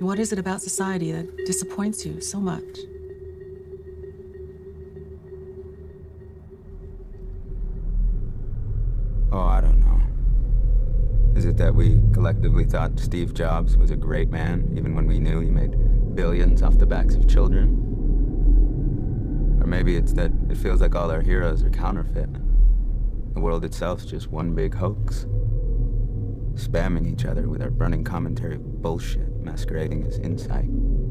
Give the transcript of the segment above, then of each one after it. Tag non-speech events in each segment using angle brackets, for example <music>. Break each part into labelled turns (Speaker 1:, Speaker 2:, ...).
Speaker 1: What is it about society that disappoints you so much?
Speaker 2: Oh, I don't know. Is it that we collectively thought Steve Jobs was a great man, even when we knew he made billions off the backs of children? Or maybe it's that it feels like all our heroes are counterfeit. The world itself's just one big hoax. Spamming each other with our burning commentary bullshit masquerading as insight,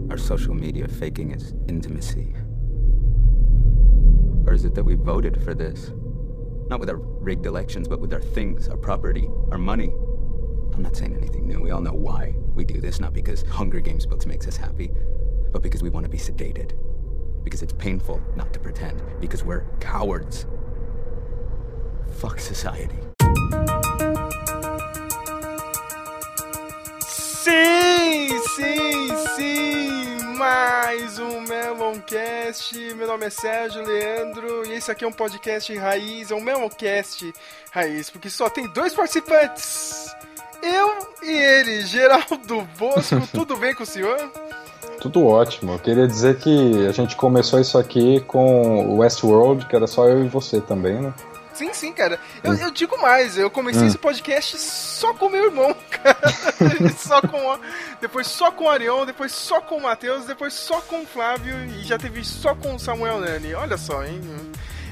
Speaker 2: our social media faking as intimacy. Or is it that we voted for this? Not with our rigged elections, but with our things, our property, our money. I'm not saying anything new. We all know why we do this, not because Hunger Games books makes us happy, but because we want to be sedated. Because it's painful not to pretend. Because we're cowards. Fuck society.
Speaker 3: Sim, sim! Mais um Meloncast. Meu nome é Sérgio Leandro e esse aqui é um podcast raiz, é um Meloncast raiz, porque só tem dois participantes. Eu e ele, Geraldo Bosco. <laughs> Tudo bem com o senhor?
Speaker 4: Tudo ótimo. Eu queria dizer que a gente começou isso aqui com o Westworld, que era só eu e você também, né?
Speaker 3: Sim, sim, cara. Eu, eu digo mais, eu comecei hum. esse podcast só com meu irmão, <laughs> cara. só com depois só com o Arion, depois só com o Matheus, depois só com o Flávio e já teve só com o Samuel Nani. Olha só, hein?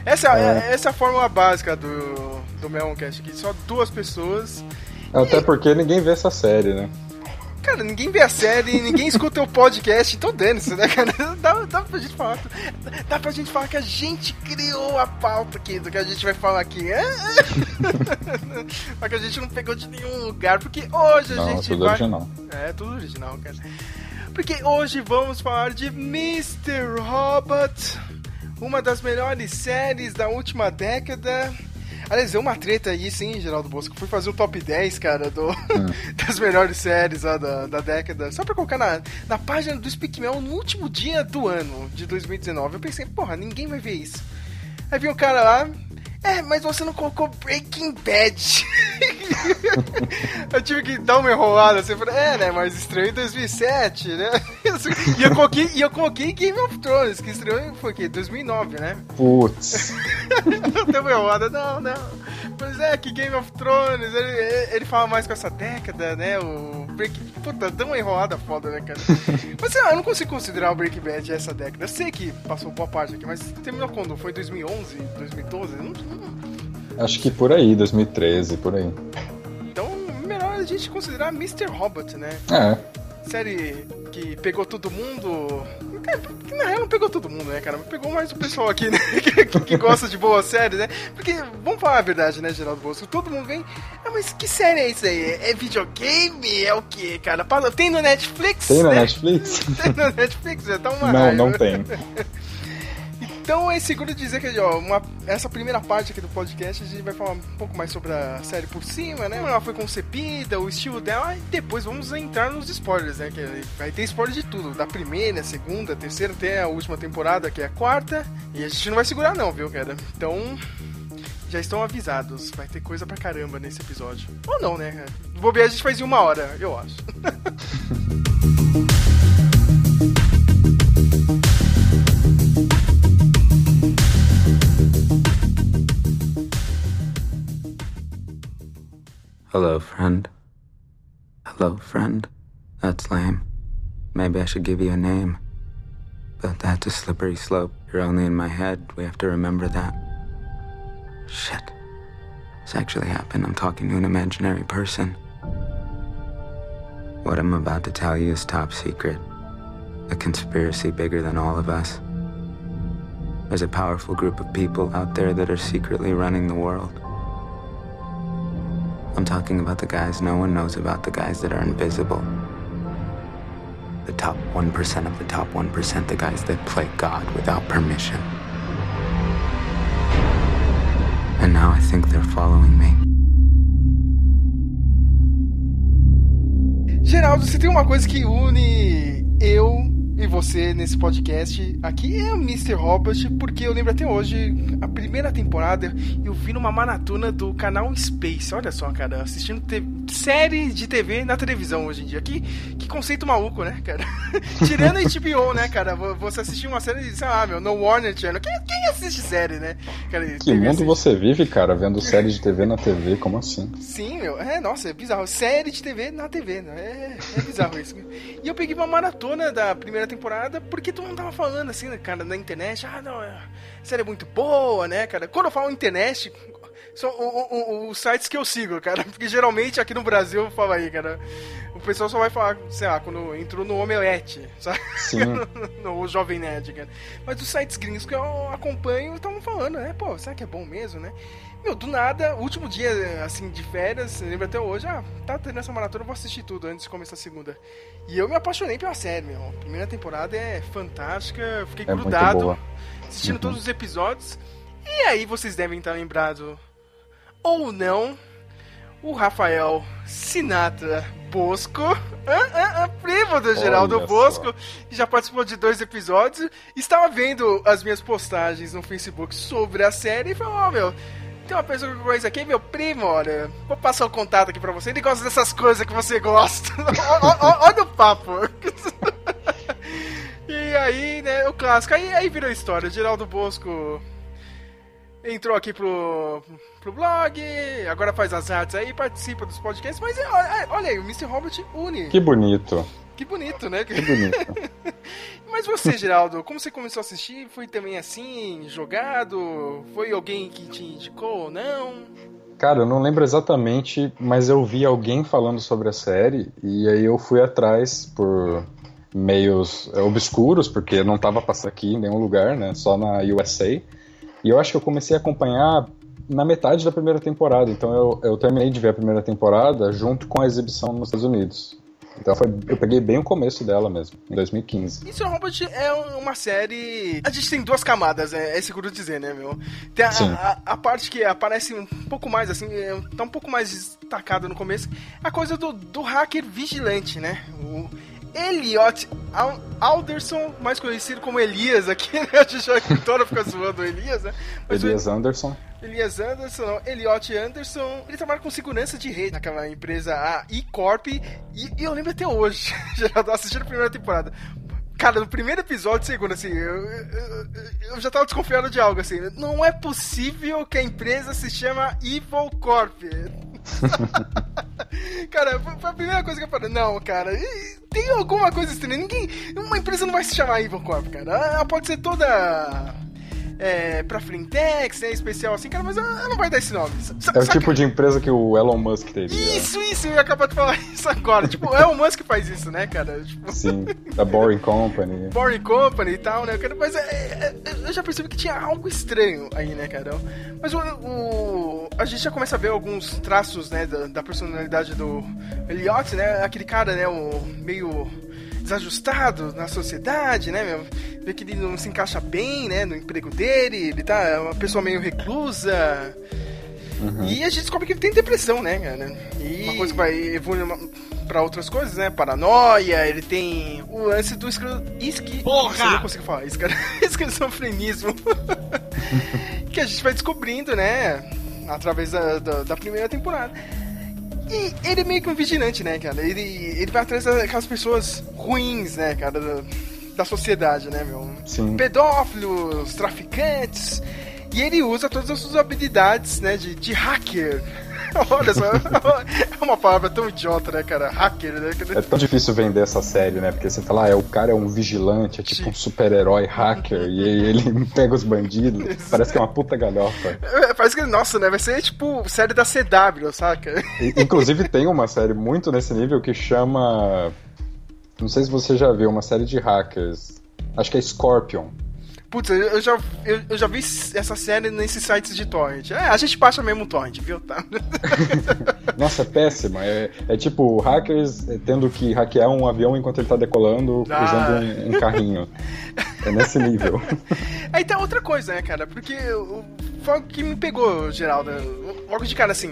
Speaker 3: Essa é, é. essa é a fórmula básica do, do Meloncast aqui, só duas pessoas.
Speaker 4: Até e... porque ninguém vê essa série, né?
Speaker 3: Cara, ninguém vê a série, ninguém escuta o podcast, então dane-se, né, cara? Dá, dá pra gente falar. Dá pra gente falar que a gente criou a pauta aqui do que a gente vai falar aqui. <laughs> Só que a gente não pegou de nenhum lugar, porque hoje a
Speaker 4: não,
Speaker 3: gente
Speaker 4: tudo
Speaker 3: vai.
Speaker 4: Original.
Speaker 3: É, tudo original, cara. Porque hoje vamos falar de Mr. Robot, uma das melhores séries da última década Aliás, deu uma treta aí, sim, Geraldo Bosco. Fui fazer o top 10, cara, do, hum. <laughs> das melhores séries ó, da, da década. Só pra colocar na, na página do Speak Mel no último dia do ano de 2019. Eu pensei, porra, ninguém vai ver isso. Aí vi um cara lá, é, mas você não colocou Breaking Bad. <laughs> eu tive que dar uma enrolada assim, falei, é, né, mas estreou em 2007, né? e, eu coloquei, e eu coloquei Game of Thrones, que estreou foi o quê? 2009, né?
Speaker 4: Putz. <laughs>
Speaker 3: Deu uma enrolada, não, não. Mas é que Game of Thrones, ele, ele fala mais com essa década, né? O Breaking... Puta, deu uma enrolada foda, né, cara? mas sei lá, eu não consigo considerar o Breaking Bad essa década. Eu sei que passou boa parte aqui, mas terminou quando? Foi 2011, 2012? Não, não...
Speaker 4: Acho que por aí, 2013, por aí.
Speaker 3: Então, melhor a gente considerar Mr. Robot, né?
Speaker 4: É
Speaker 3: série que pegou todo mundo. Que na real não pegou todo mundo, né, cara? Pegou mais o pessoal aqui, né? <laughs> que, que, gosta de boas séries, né? Porque, vamos falar a verdade, né, Geraldo Bosco? Todo mundo vem. Ah, mas que série é isso aí? É videogame? É o que, cara? Tem no Netflix?
Speaker 4: Tem no
Speaker 3: né? <laughs>
Speaker 4: Netflix?
Speaker 3: tem no Netflix? Já tá uma
Speaker 4: Não, raiva. não tem. <laughs>
Speaker 3: Então é seguro dizer que ó, uma, essa primeira parte aqui do podcast a gente vai falar um pouco mais sobre a série por cima, né? Como ela foi concebida, o estilo dela, e depois vamos entrar nos spoilers, né? Que vai ter spoiler de tudo, da primeira, segunda, terceira, até a última temporada, que é a quarta. E a gente não vai segurar não, viu, cara? Então, já estão avisados. Vai ter coisa pra caramba nesse episódio. Ou não, né? Do bobear a gente faz em uma hora, eu acho. <laughs>
Speaker 2: Hello, friend. Hello, friend. That's lame. Maybe I should give you a name. But that's a slippery slope. You're only in my head. We have to remember that. Shit. This actually happened. I'm talking to an imaginary person. What I'm about to tell you is top secret. A conspiracy bigger than all of us. There's a powerful group of people out there that are secretly running the world. I'm talking about the guys no one knows about, the guys that are invisible. The top 1% of the top 1%, the guys that play God without permission. And now I think they're following me.
Speaker 3: Geraldo, se tem uma coisa que une eu e você nesse podcast aqui é o Mr. Robot, porque eu lembro até hoje, a primeira temporada, eu vi numa maratona do canal Space. Olha só, cara, assistindo série de TV na televisão hoje em dia. Que, que conceito maluco, né, cara? <laughs> Tirando a HBO, né, cara? Você assistir uma série de, sei lá, meu, no Warner Channel. Quem, quem assiste série, né?
Speaker 4: Cara, que mundo assiste... você vive, cara, vendo série de TV na TV? Como assim?
Speaker 3: Sim, meu. É, nossa, é bizarro. Série de TV na TV, né? É, é bizarro isso. E eu peguei uma maratona da primeira temporada porque todo mundo tava falando assim, né, cara, na internet. Ah, não, a série é muito boa, né, cara? Quando eu falo internet, são os sites que eu sigo, cara. <laughs> Porque geralmente aqui no Brasil, fala aí, cara. O pessoal só vai falar, sei lá, quando entrou no Omelete, <laughs> sabe? Sim. <laughs> no, Jovem Nerd, cara. Mas os sites gringos que eu acompanho estavam falando, né? Pô, será que é bom mesmo, né? Meu, do nada, último dia, assim, de férias, lembro até hoje, ah, tá tendo essa maratona, eu vou assistir tudo antes de começar a segunda. E eu me apaixonei pela série, meu. A primeira temporada é fantástica, fiquei é grudado, assistindo uhum. todos os episódios. E aí vocês devem estar lembrados ou não, o Rafael Sinatra Bosco, ah, ah, primo do Geraldo Olha Bosco, só. já participou de dois episódios, estava vendo as minhas postagens no Facebook sobre a série e falou: Ó, oh, meu, tem uma pessoa que eu conheço aqui, meu primo, olha, vou passar o contato aqui pra você, ele gosta dessas coisas que você gosta. <laughs> olha o papo. <laughs> e aí, né, o clássico, aí, aí virou história, Geraldo Bosco entrou aqui pro, pro blog, agora faz as artes aí, participa dos podcasts, mas é, olha, olha aí, o Mr. Robert une.
Speaker 4: Que bonito.
Speaker 3: Que bonito, né?
Speaker 4: Que bonito. <laughs>
Speaker 3: mas você, Geraldo, como você começou a assistir? Foi também assim, jogado? Foi alguém que te indicou ou não?
Speaker 4: Cara, eu não lembro exatamente, mas eu vi alguém falando sobre a série e aí eu fui atrás por meios obscuros, porque não estava passando aqui em nenhum lugar, né? Só na USA. E eu acho que eu comecei a acompanhar na metade da primeira temporada. Então eu, eu terminei de ver a primeira temporada junto com a exibição nos Estados Unidos. Então foi, eu peguei bem o começo dela mesmo, em 2015.
Speaker 3: Isso Robot é uma série. A gente tem duas camadas, é, é seguro dizer, né, meu? Tem a, a, a, parte que aparece um pouco mais assim, é, tá um pouco mais destacada no começo, a coisa do, do hacker vigilante, né? O, Elliot Alderson, mais conhecido como Elias aqui, <laughs> né? A gente já toda fica zoando o Elias, né?
Speaker 4: Mas Elias o... Anderson.
Speaker 3: Elias Anderson, não, Elliot Anderson, ele trabalha com segurança de rede naquela empresa, a E-Corp, e, e, eu lembro até hoje, <laughs> já tô assistindo a primeira temporada. Cara, no primeiro episódio, segundo, assim, eu, eu, eu, já tava desconfiando de algo, assim. Não é possível que a empresa se chama Evil Corp. <laughs> cara, foi a primeira coisa que eu falei. Não, cara, tem alguma coisa estranha. Ninguém. Uma empresa não vai se chamar Evil Corp, cara. Ela pode ser toda é, pra fintechs, né, especial assim, cara, mas ela não vai dar esse nome.
Speaker 4: é o tipo de empresa que o Elon Musk teria.
Speaker 3: Isso, isso, eu ia acabar de falar isso agora. tipo, o Elon Musk faz isso, né, cara? Tipo...
Speaker 4: Sim, da Boring Company. <laughs>
Speaker 3: Boring Company e tal, né, cara? Mas é, é, eu já percebi que tinha algo estranho aí, né, cara? Mas o, o, a gente já começa a ver alguns traços, né, da, da personalidade do Elliot, né? Aquele cara, né, o meio desajustado na sociedade, né, meu? Vê que ele não se encaixa bem, né, no emprego dele, ele tá é uma pessoa meio reclusa. Uhum. E a gente descobre que ele tem depressão, né, cara? E uma coisa que vai evoluir pra outras coisas, né? Paranoia, ele tem o lance do escro... Isqui... Porra! Eu não consigo falar isso, cara. <laughs> Esquizofrenismo. <laughs> que a gente vai descobrindo, né? Através da, da, da primeira temporada. E ele é meio que um vigilante, né, cara? Ele, ele vai atrás daquelas pessoas ruins, né, cara, da, da sociedade, né, meu?
Speaker 4: Sim.
Speaker 3: Pedófilos, traficantes. E ele usa todas as suas habilidades, né, de, de hacker. <laughs> Olha só, <laughs> é uma palavra tão idiota, né, cara? Hacker, né?
Speaker 4: É tão difícil vender essa série, né? Porque você fala, ah, é, o cara é um vigilante, é tipo Sim. um super-herói hacker, e ele <laughs> pega os bandidos. Parece que é uma puta galhofa.
Speaker 3: É, parece que, nossa, né? Vai ser tipo série da CW, saca?
Speaker 4: Inclusive tem uma série muito nesse nível que chama. Não sei se você já viu, uma série de hackers. Acho que é Scorpion.
Speaker 3: Putz, eu já, eu, eu, já vi essa série nesses sites de torrent. É, a gente baixa mesmo torrent, viu? Tá. <laughs>
Speaker 4: Nossa, é péssima. É, é, tipo hackers tendo que hackear um avião enquanto ele tá decolando ah. usando um, um, carrinho. É nesse nível.
Speaker 3: Aí <laughs> tem outra coisa, né, cara? Porque foi o que me pegou, Geraldo, logo de cara assim.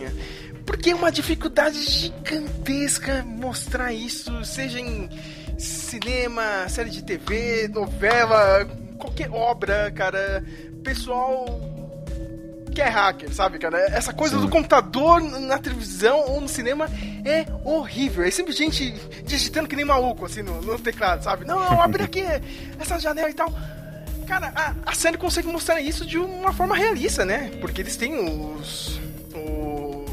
Speaker 3: Porque é uma dificuldade gigantesca mostrar isso, seja em cinema, série de TV, novela qualquer obra, cara, pessoal que é hacker, sabe, cara? Essa coisa Sim. do computador na televisão ou no cinema é horrível. É sempre gente digitando que nem maluco, assim, no, no teclado, sabe? Não, não, abre aqui <laughs> essa janela e tal. Cara, a, a série consegue mostrar isso de uma forma realista, né? Porque eles têm os. O,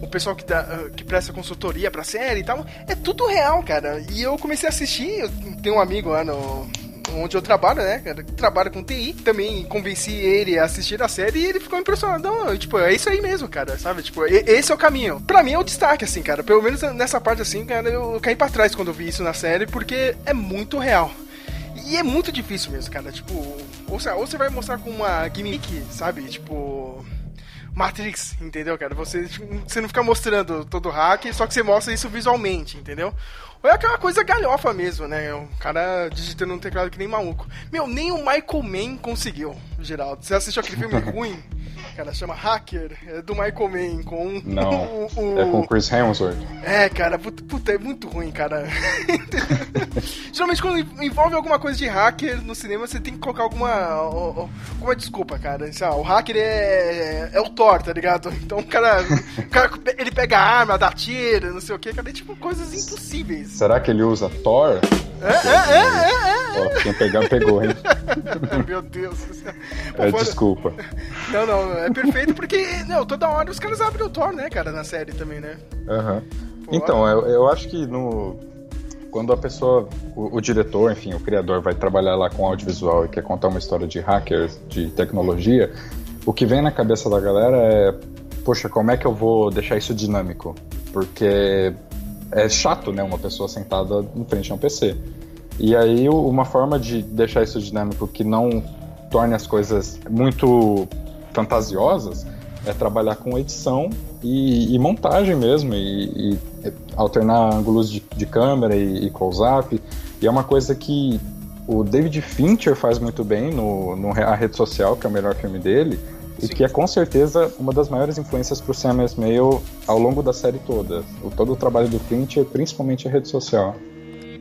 Speaker 3: o pessoal que, dá, que presta consultoria pra série e tal. É tudo real, cara. E eu comecei a assistir, eu tenho um amigo lá no, onde eu trabalho, né, cara, que trabalha com TI, também convenci ele a assistir a série e ele ficou impressionado. Não, tipo, é isso aí mesmo, cara, sabe? Tipo, esse é o caminho. Pra mim é o destaque, assim, cara. Pelo menos nessa parte, assim, cara, eu caí pra trás quando eu vi isso na série, porque é muito real. E é muito difícil mesmo, cara. Tipo, ou você vai mostrar com uma gimmick, sabe? Tipo. Matrix, entendeu, cara? Você, você não fica mostrando todo o hack, só que você mostra isso visualmente, entendeu? Ou é aquela coisa galhofa mesmo, né? O cara digitando no teclado que nem maluco. Meu, nem o Michael Mann conseguiu, Geraldo. Você assistiu aquele filme <laughs> ruim? Cara, chama Hacker, é do Michael Mann com
Speaker 4: Não, o, <laughs> o... é com Chris Hemsworth.
Speaker 3: É, cara, puta, puta é muito ruim, cara. <laughs> Geralmente quando envolve alguma coisa de hacker no cinema, você tem que colocar alguma alguma desculpa, cara. O hacker é, é o Thor, tá ligado? <laughs> Então o cara, o cara ele pega a arma, dá tiro, não sei o que, cara, é tipo coisas impossíveis.
Speaker 4: Será que ele usa Thor?
Speaker 3: É, é, é, é,
Speaker 4: é. Quem pegar, pegou, hein? <laughs>
Speaker 3: Meu Deus do céu.
Speaker 4: É, desculpa.
Speaker 3: Não, não, é perfeito porque, não, toda hora os caras abrem o Thor, né, cara, na série também, né?
Speaker 4: Uhum. Então, eu, eu acho que no, quando a pessoa, o, o, diretor, enfim, o criador vai trabalhar lá com audiovisual e quer contar uma história de hackers, de tecnologia, o que vem na cabeça da galera é, poxa, como é que eu vou deixar isso dinâmico? Porque é chato, né, uma pessoa sentada em frente a um PC. E aí uma forma de deixar isso dinâmico que não torne as coisas muito fantasiosas é trabalhar com edição e, e montagem mesmo, e, e, alternar ângulos de, de câmera e, e close-up. E é uma coisa que o David Fincher faz muito bem no, no A Rede Social, que é o melhor filme dele, Sim. e que é com certeza uma das maiores influências para o Sam Esmail ao longo da série toda. O, todo o trabalho do Fincher, principalmente a rede social.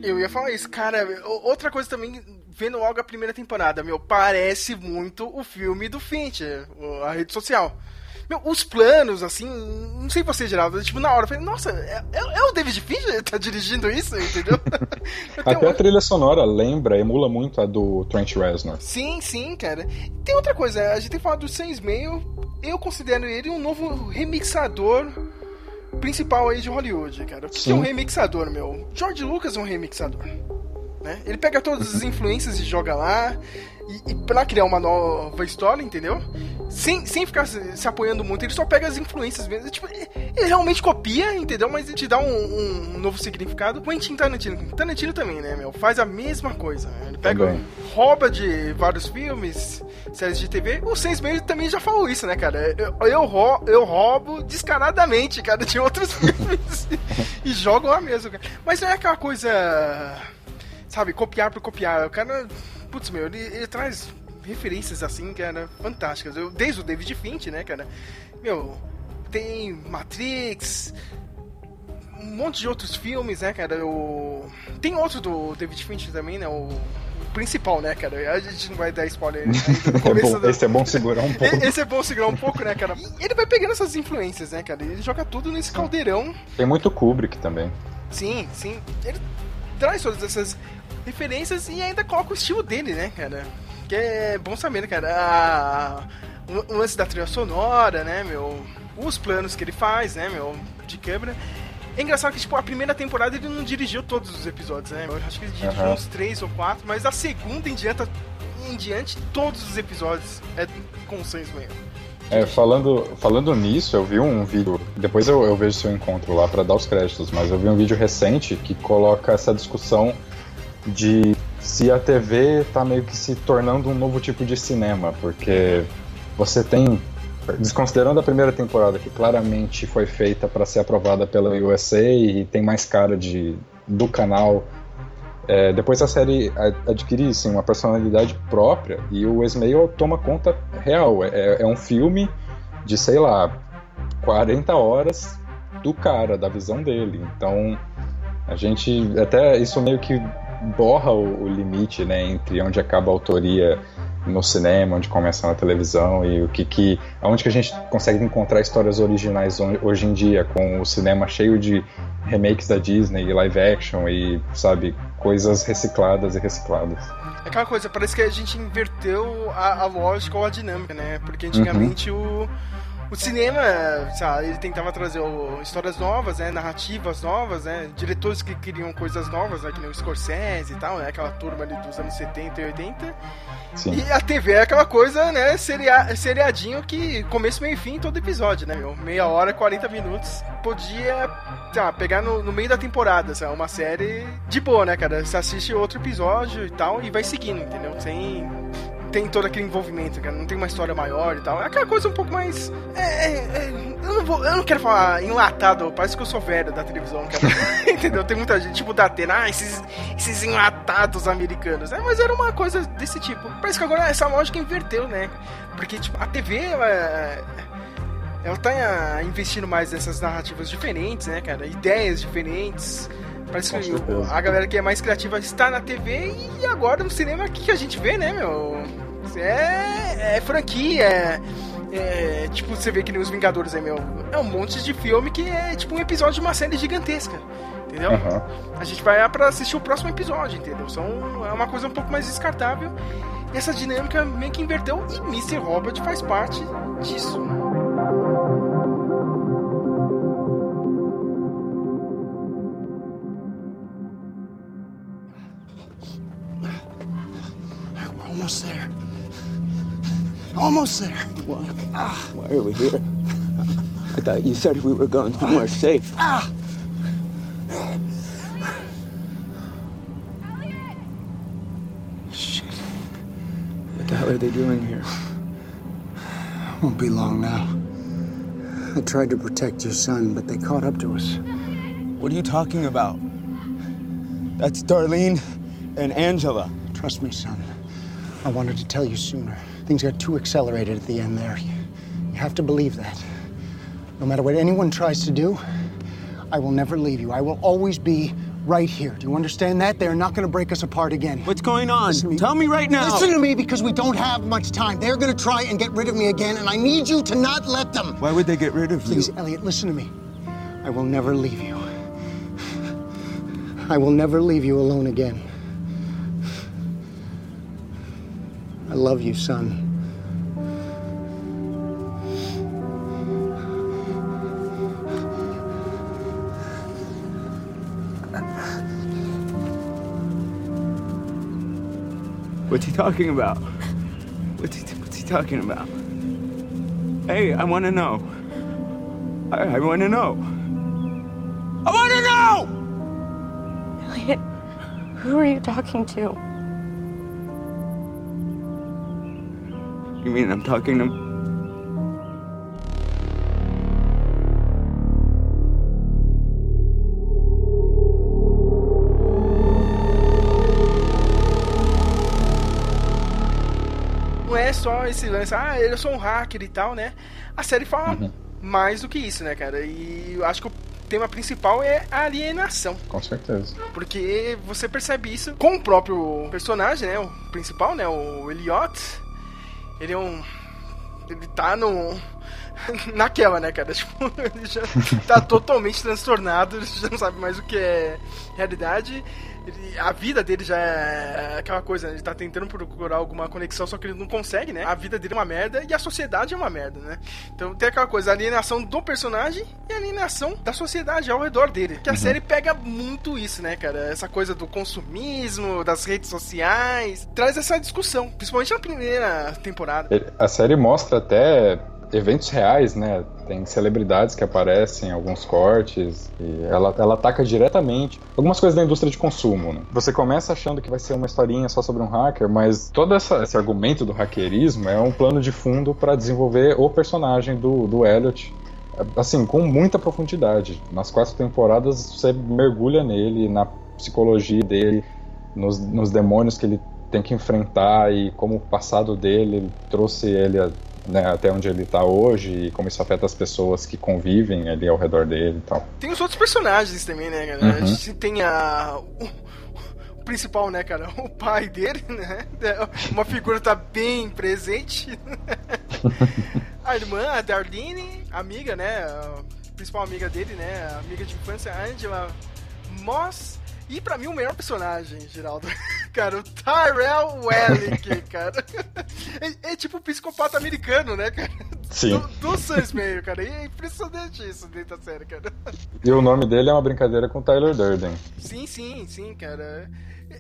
Speaker 3: Eu ia falar isso, cara. Outra coisa também, vendo logo a primeira temporada, meu, parece muito o filme do Fincher, a rede social. Meu, os planos, assim, não sei você, Geraldo, tipo, na hora eu falei, nossa, é, é, é o David Fincher que tá dirigindo isso, entendeu? <laughs>
Speaker 4: Até a trilha sonora lembra, emula muito a do Trent Reznor.
Speaker 3: Sim, sim, cara. Tem outra coisa, a gente tem falado do Sans Meio, eu considero ele um novo remixador principal aí de Hollywood, cara. O que é um remixador, meu? George Lucas é um remixador. Né? Ele pega todas as influências e joga lá e, e pra criar uma nova história, entendeu? Sem, sem ficar se, se apoiando muito, ele só pega as influências mesmo. Tipo, ele realmente copia, entendeu? Mas ele te dá um, um novo significado. Quentin Tarantino. Tarantino também, né, meu? Faz a mesma coisa. Ele pega, também. rouba de vários filmes, séries de TV. O Seis Meses também já falou isso, né, cara? Eu, eu, roubo, eu roubo descaradamente, cara, de outros <laughs> filmes e jogo lá mesmo, cara. Mas não é aquela coisa, sabe, copiar por copiar. O cara putz, meu, ele, ele traz referências assim, cara, fantásticas. Eu, desde o David Finch, né, cara? Meu, tem Matrix, um monte de outros filmes, né, cara? O... Tem outro do David Finch também, né? O, o principal, né, cara? A gente não vai dar spoiler <laughs>
Speaker 4: ainda é bom, do... Esse é bom segurar um <laughs> pouco.
Speaker 3: Esse é bom segurar um pouco, né, cara? E ele vai pegando essas influências, né, cara? Ele joga tudo nesse caldeirão.
Speaker 4: Tem muito Kubrick também.
Speaker 3: Sim, sim. Ele traz todas essas referências e ainda coloca o estilo dele, né, cara? Que é bom saber, né, cara? A, o, lance da trilha sonora, né, meu? Os planos que ele faz, né, meu? De câmera. É engraçado que, tipo, a primeira temporada ele não dirigiu todos os episódios, né? Eu acho que ele dirigiu uhum. uns três ou quatro, mas a segunda em diante, em diante todos os episódios é com o Sam
Speaker 4: É, falando, falando nisso, eu vi um vídeo. Depois eu, eu vejo seu encontro lá para dar os créditos, mas eu vi um vídeo recente que coloca essa discussão de se a TV está meio que se tornando um novo tipo de cinema, porque você tem, desconsiderando a primeira temporada, que claramente foi feita para ser aprovada pela USA e tem mais cara de, do canal, é, depois a série adquire sim, uma personalidade própria e o Esmail toma conta real. É, é um filme de, sei lá, 40 horas do cara, da visão dele. Então, a gente até isso meio que borra o, o, limite né, entre onde acaba a autoria no cinema, onde começa na televisão e o que que aonde que a gente consegue encontrar histórias originais hoje em dia com o cinema cheio de remakes da Disney e live action e sabe coisas recicladas e recicladas.
Speaker 3: É aquela coisa, parece que a gente inverteu a, a lógica ou a dinâmica, né? Porque antigamente uhum. o o cinema, sabe, ele tentava trazer histórias novas, né, narrativas novas, né, diretores que queriam coisas novas, né, que nem o Scorsese e tal, né, aquela turma ali dos anos 70 e 80. Sim. E a TV é aquela coisa, né, seria, seriadinho que começo, meio e fim todo episódio, né, meu? Meia hora, 40 minutos. Podia, tá, pegar no, no, meio da temporada, sabe? Uma série de boa, né, cara? Você assiste outro episódio e tal e vai seguindo, entendeu? Sem tem todo aquele envolvimento, cara. Não tem uma história maior e tal. É aquela coisa um pouco mais. É, é, é, eu, não vou, eu não quero falar enlatado, parece que eu sou velho da televisão, cara. <laughs> Entendeu? Tem muita gente, tipo da Atena, ah, esses, esses enlatados americanos, né? Mas era uma coisa desse tipo. Parece que agora essa lógica inverteu, né? Porque, tipo, a TV, ela, ela tá investindo mais nessas narrativas diferentes, né, cara? Ideias diferentes. Parece que a galera que é mais criativa está na TV e agora no cinema o que a gente vê, né, meu? É, é franquia, é, é, tipo, você vê que nem os Vingadores é meu. É um monte de filme que é tipo um episódio de uma série gigantesca. Entendeu? Uhum. A gente vai para assistir o próximo episódio, entendeu? São, é uma coisa um pouco mais descartável. E essa dinâmica meio que inverteu e Mr. Robot faz parte disso.
Speaker 5: Almost there. Almost there.
Speaker 6: Why? Ah. Why are we here? I thought you said we were going somewhere safe. Ah.
Speaker 5: Shit.
Speaker 6: What the hell are they doing here?
Speaker 5: Won't be long now. I tried to protect your son, but they caught up to us.
Speaker 6: What are you talking about? That's Darlene and Angela.
Speaker 5: Trust me, son. I wanted to tell you sooner. Things got too accelerated at the end there. You have to believe that. No matter what anyone tries to do, I will never leave you. I will always be right here. Do you understand that? They're not going to break us apart again.
Speaker 6: What's going on? Me. Tell me right now.
Speaker 5: Listen to me because we don't have much time. They're going to try and get rid of me again, and I need you to not let them.
Speaker 6: Why would they get rid of
Speaker 5: Please,
Speaker 6: you?
Speaker 5: Please, Elliot, listen to me. I will never leave you. I will never leave you alone again. I love you, son.
Speaker 6: What's he talking about? What's he, what's he talking about? Hey, I want to know. I, I want to know. I want to
Speaker 7: know! Elliot, who are you talking to?
Speaker 6: You mean I'm talking to...
Speaker 3: Não é só esse lance, ah, eu sou um hacker e tal, né? A série fala uhum. mais do que isso, né, cara? E eu acho que o tema principal é a alienação.
Speaker 4: Com certeza.
Speaker 3: Porque você percebe isso com o próprio personagem, né? O principal, né? O Elliot ele é um. Ele tá no. <laughs> Naquela, né, cara? <laughs> Tipo, ele já tá totalmente transtornado, ele já não sabe mais o que é realidade. Ele, a vida dele já é aquela coisa? Ele tá tentando procurar alguma conexão, só que ele não consegue, né? A vida dele é uma merda e a sociedade é uma merda, né? Então tem aquela coisa, a alienação do personagem e a alienação da sociedade ao redor dele. Que a uhum. série pega muito isso, né, cara? Essa coisa do consumismo, das redes sociais. Traz essa discussão, principalmente na primeira temporada.
Speaker 4: A série mostra até eventos reais, né? Tem celebridades que aparecem, alguns cortes, e ela, ela ataca diretamente algumas coisas da indústria de consumo. Né? Você começa achando que vai ser uma historinha só sobre um hacker, mas todo essa, esse argumento do hackerismo é um plano de fundo para desenvolver o personagem do, do Elliot, assim, com muita profundidade. Nas quatro temporadas você mergulha nele, na psicologia dele, nos, nos demônios que ele tem que enfrentar e como o passado dele trouxe ele a né, até onde ele está hoje e como isso afeta as pessoas que convivem ali ao redor dele e tal.
Speaker 3: Tem os outros personagens também, né, galera? Uhum. A gente tem a principal, né, cara? O pai dele, né? Uma figura tá bem presente. a irmã, a Darlene, amiga, né? A principal amiga dele, né? A amiga de infância, Angela Moss. E pra mim o melhor personagem, Geraldo. <laughs> Cara, o Tyrell Wellick, <laughs> cara. <laughs> É, é, tipo um psicopata americano, né, cara?
Speaker 4: Sim.
Speaker 3: Do, do Sans meio, cara. E é impressionante isso dentro da série, cara.
Speaker 4: E o nome dele é uma brincadeira com Tyler Durden.
Speaker 3: Sim, sim, sim, cara.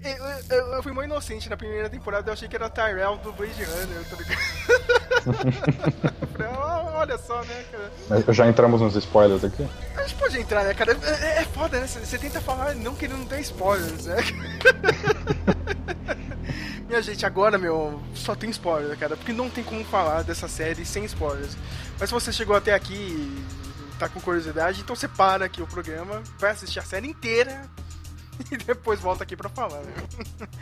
Speaker 3: Eu, eu, eu, fui muito inocente na primeira temporada, eu achei que era Tyrell do Blade Runner, tá ligado? <laughs> Olha só, né, cara?
Speaker 4: Mas já entramos nos spoilers aqui?
Speaker 3: A gente pode entrar, né, cara? É, é foda, né? Você tenta falar não querendo dar spoilers, né? <laughs> Minha gente, agora, meu, só tem spoiler, cara, porque não tem como falar dessa série sem spoilers. Mas se você chegou até aqui e tá com curiosidade, então você para aqui o programa, vai assistir a série inteira <laughs> e depois volta aqui pra falar. Né?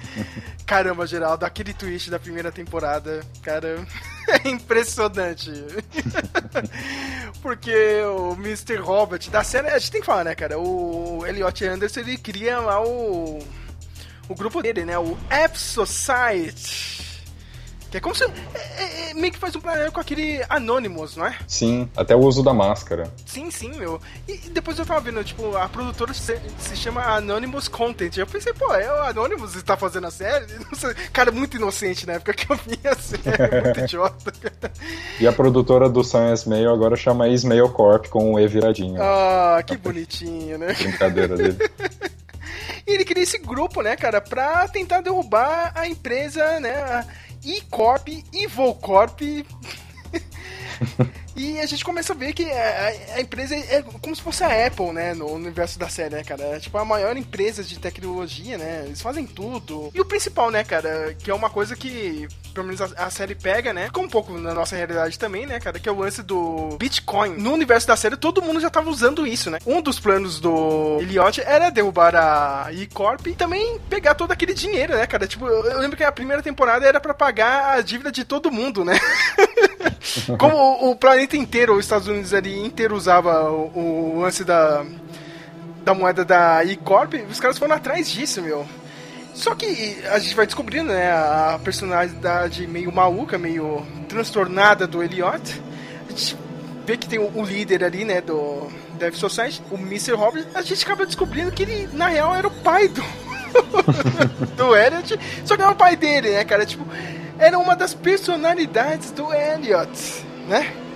Speaker 3: <laughs> Caramba, Geraldo, aquele twist da primeira temporada, cara, <laughs> é impressionante. Porque o Mr. Robert da série, a gente tem que falar, né, cara? O Elliot Anderson ele cria lá o, o grupo dele, né? O App Society. Que é como se. É, é, é, meio que faz um paralelo com aquele Anonymous, não é?
Speaker 4: Sim, até o uso da máscara.
Speaker 3: Sim, sim, meu. E, e depois eu tava vendo, tipo, a produtora se, se, chama Anonymous Content. Eu pensei, pô, é o Anonymous que tá fazendo a série? <laughs> Cara, muito inocente na época que eu vi a série, muito <laughs> idiota.
Speaker 4: E a produtora do Sam Ismail agora chama Ismail Corp com o E viradinho.
Speaker 3: Ah, que bonitinho, né?
Speaker 4: Brincadeira dele. <laughs>
Speaker 3: E ele cria esse grupo, né, cara, pra tentar derrubar a empresa, né, e-Corp, Evolcorp. E <laughs> a gente começa a ver que a, a, empresa é como se fosse a Apple, né? No universo da série, né, cara? É tipo a maior empresa de tecnologia, né? Eles fazem tudo. E o principal, né, cara? Que é uma coisa que, pelo menos a, a série pega, né? Com um pouco na nossa realidade também, né, cara? Que é o lance do Bitcoin. No universo da série, todo mundo já tava usando isso, né? Um dos planos do Elliot era derrubar a E-Corp e também pegar todo aquele dinheiro, né, cara? Tipo, eu lembro que a primeira temporada era para pagar a dívida de todo mundo, né? <laughs> Como o, o planeta planeta inteiro, os Estados Unidos ali inteiro usava o, o lance da, da moeda da E-Corp, os caras foram atrás disso, meu. Só que a gente vai descobrindo, né, a personalidade meio maluca, meio transtornada do Elliot. A gente vê que tem o, o líder ali, né, do Death Society, o Mr. Robert. A gente acaba descobrindo que ele, na real, era o pai do, <laughs> do Elliot. Só que não é o pai dele, né, cara? Tipo, era uma das personalidades do Elliot, né?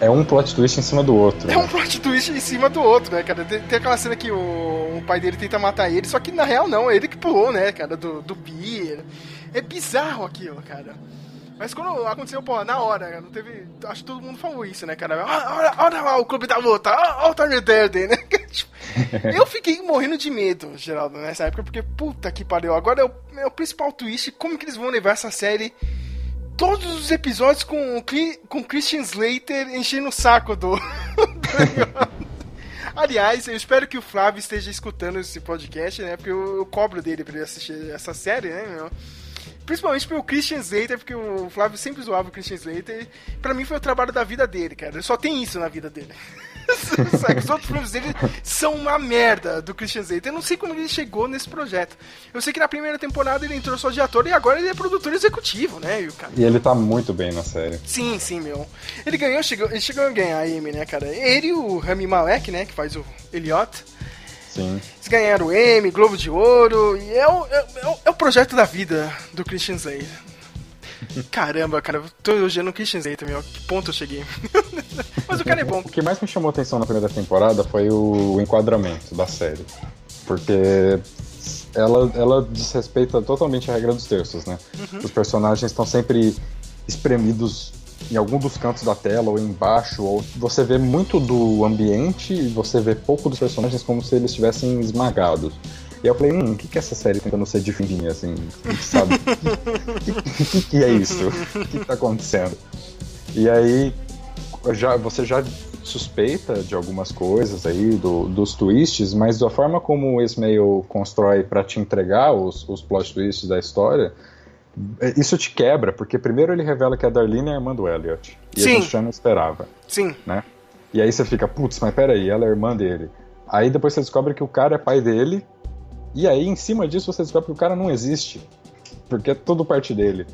Speaker 4: É um plot twist em cima do outro.
Speaker 3: É um plot twist em cima do outro, né, cara? Tem, tem aquela cena que o, o, pai dele tenta matar ele, só que na real não, é ele que pulou, né, cara, do, do pier. É bizarro aquilo, cara. Mas quando aconteceu, pô, na hora, não teve. Acho que todo mundo falou isso, né, cara? Olha, olha lá o clube da luta, olha o Tony Durden, né? <laughs> Eu fiquei morrendo de medo, Geraldo, nessa época, porque puta que pariu. Agora é o, é o principal twist, como que eles vão levar essa série todos os episódios com, com Christian Slater enchendo o saco do. <laughs> Aliás, eu espero que o Flávio esteja escutando esse podcast, né? Porque eu, eu cobro dele pra ele assistir essa série, né, meu? Principalmente pelo Christian Slater, porque o Flávio sempre zoava o Christian Slater. Pra mim foi o trabalho da vida dele, cara. Só tem isso na vida dele. <laughs> <laughs> Os outros filmes dele são uma merda do Christian Slater. Eu não sei como ele chegou nesse projeto. Eu sei que na primeira temporada ele entrou só de ator e agora ele é produtor executivo, né? E,
Speaker 4: cara... e ele tá muito bem na série.
Speaker 3: Sim, sim, meu. Ele ganhou, chegou, ele chegou a ganhar a Emmy, né, cara? Ele e o Rami Malek, né, que faz o Elliot.
Speaker 4: Sim.
Speaker 3: Eles ganharam o Emmy, Globo de Ouro, e é o, é, é, o, é o projeto da vida do Christian Slater. <laughs> Caramba, cara, eu tô elogiando o Christian Slater, meu. Que ponto eu cheguei. <laughs> Mas o cara é bom.
Speaker 4: O que mais me chamou a atenção na primeira temporada foi o enquadramento da série. Porque ela, ela desrespeita totalmente a regra dos terços, né? Uhum. Os personagens estão sempre espremidos em algum dos cantos da tela ou embaixo, ou você vê muito do ambiente e você vê pouco dos personagens como se eles estivessem esmagados. E eu falei, hum, o que, que é essa série tentando ser de fininha, assim, sabe? <laughs> <laughs> O que, que, que, é isso? O que, que tá acontecendo? E aí, já, você já suspeita de algumas coisas aí, do, dos twists, mas da forma como o Ismail constrói para te entregar os, os plot twists da história, isso te quebra, porque primeiro ele revela que a Darlene é a irmã do Elliot. E Sim. a gente já não esperava.
Speaker 3: Sim.
Speaker 4: Né? E aí você fica, putz, mas peraí, ela é irmã dele. Aí depois você descobre que o cara é pai dele, E aí, em cima disso, você descobre que o cara não existe. Porque é tudo parte dele.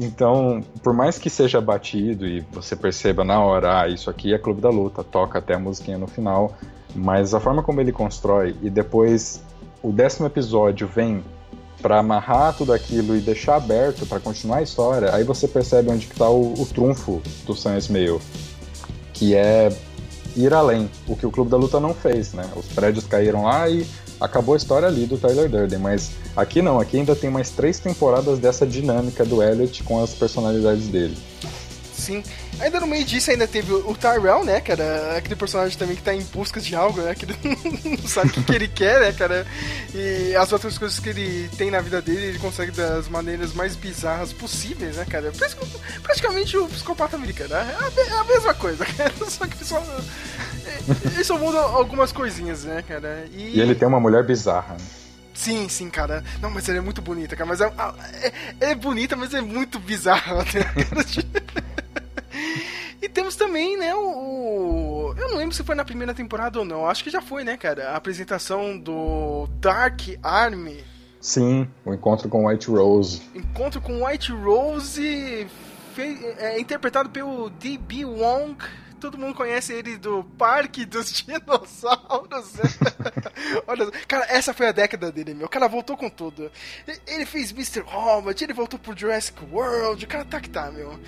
Speaker 4: Então, por mais que seja batido e você perceba na hora, ah, isso aqui é Clube da Luta, toca até a musiquinha no final, mas a forma como ele constrói e depois o décimo episódio vem para amarrar tudo aquilo e deixar aberto para continuar a história, aí você percebe onde está o, o, trunfo do Sam Esmail, que é ir além, o que o Clube da Luta não fez, né? Os prédios caíram lá e acabou a história ali do Tyler Durden, mas aqui não, aqui ainda tem mais três temporadas dessa dinâmica do Elliot com as personalidades dele.
Speaker 3: Sim. Ainda no meio disso ainda teve o Tyrell, né, cara? Aquele personagem também que tá em busca de algo, né? Que <laughs> não sabe o que, que, ele quer, né, cara? E as outras coisas que ele tem na vida dele, ele consegue das maneiras mais bizarras possíveis, né, cara? Praticamente o psicopata americano? É a mesma coisa, <laughs> cara. Só que só. Ele só muda algumas coisinhas, né, cara?
Speaker 4: E, e ele tem uma mulher bizarra, né?
Speaker 3: Sim, sim, cara. Não, mas ela é muito bonita, cara. Mas é, é, é bonita, mas é muito bizarra, né? <laughs> E temos também, né, o, Eu não lembro se foi na primeira temporada ou não. Acho que já foi, né, cara? A apresentação do Dark Army.
Speaker 4: Sim, o encontro com White Rose.
Speaker 3: Encontro com White Rose, é, interpretado pelo D.B. Wong todo mundo conhece ele do Parque dos <laughs> Dinossauros. <laughs> Olha, cara, essa foi a década dele, meu. O cara voltou com tudo. Ele fez Mr. Robot, ele voltou pro Jurassic World. O cara tá que tá, meu.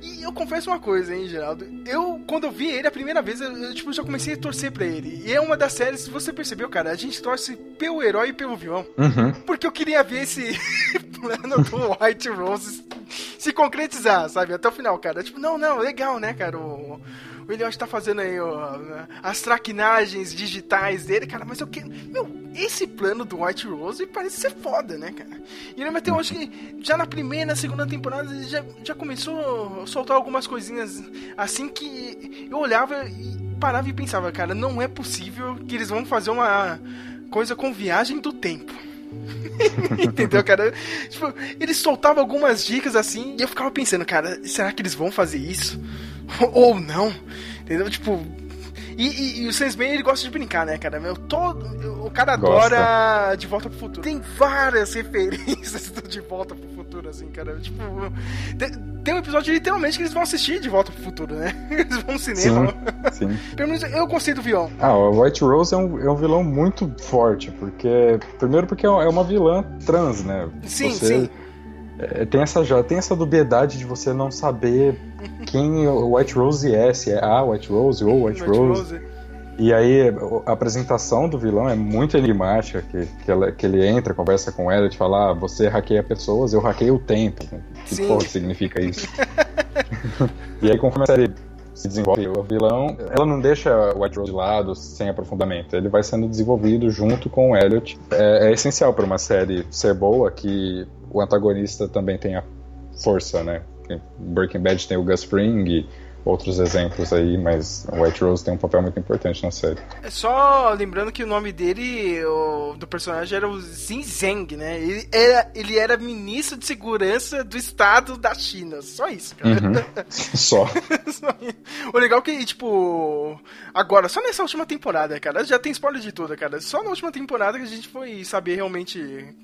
Speaker 3: E eu confesso uma coisa, hein, Geraldo. Eu, quando eu vi ele a primeira vez, eu, eu tipo, já comecei a torcer pra ele. E é uma das séries, se você percebeu, cara, a gente torce pelo herói e pelo vilão.
Speaker 4: Uhum.
Speaker 3: Porque eu queria ver esse <laughs> plano do White Rose se concretizar, sabe? Até o final, cara. Tipo, não, não, legal, né, cara? O o Eliot tá fazendo aí ó, as traquinagens digitais dele, cara, mas eu quero. Meu, esse plano do White Rose parece ser foda, né, cara? E ele meteu, acho que já na primeira, na segunda temporada, ele já, já começou a soltar algumas coisinhas assim que eu olhava e parava e pensava, cara, não é possível que eles vão fazer uma coisa com viagem do tempo. <laughs> Entendeu, cara? Tipo, eles soltavam algumas dicas assim e eu ficava pensando, cara, será que eles vão fazer isso? <laughs> Ou não? Entendeu? Tipo. E, e, e o Sensei, ele gosta de brincar, né, cara? Meu, todo, o cara adora gosta. De Volta pro Futuro. Tem várias <laughs> referências do De Volta pro Futuro, assim, cara. Tipo, tem, tem um episódio literalmente que eles vão assistir De Volta pro Futuro, né? <laughs> Eles vão no cinema.
Speaker 4: Sim, sim. <laughs>
Speaker 3: Pelo menos eu gostei do vilão.
Speaker 4: Ah, o White Rose é um, é um vilão muito forte, porque. Primeiro porque é uma vilã trans, né?
Speaker 3: Sim, Você... sim
Speaker 4: é, tem essa já tem essa dubiedade de você não saber quem o White Rose é, se é a White Rose ou White, White Rose. Rose. E aí a apresentação do vilão é muito enigmática, que, que, ela, que ele entra, conversa com ela e fala, ah, você hackeia pessoas, eu hackeio o tempo. Que Sim. porra significa isso? <laughs> e aí conforme a série se desenvolve o vilão, ela não deixa o White Rose de lado sem aprofundamento. Ele vai sendo desenvolvido junto com o Elliot. É, é essencial para uma série ser boa que o antagonista também tem a força, né? Breaking Bad tem o Gus Fring outros exemplos aí, mas o White Rose tem um papel muito importante na série.
Speaker 3: É só lembrando que o nome dele, o, do personagem, era o Xin Zheng, né? Ele era, ele era ministro de segurança do estado da China. Só isso, cara.
Speaker 4: Uhum. <laughs> Só.
Speaker 3: só o legal é que, tipo, agora, só nessa última temporada, cara, já tem spoiler de tudo, cara. Só na última temporada que a gente foi saber realmente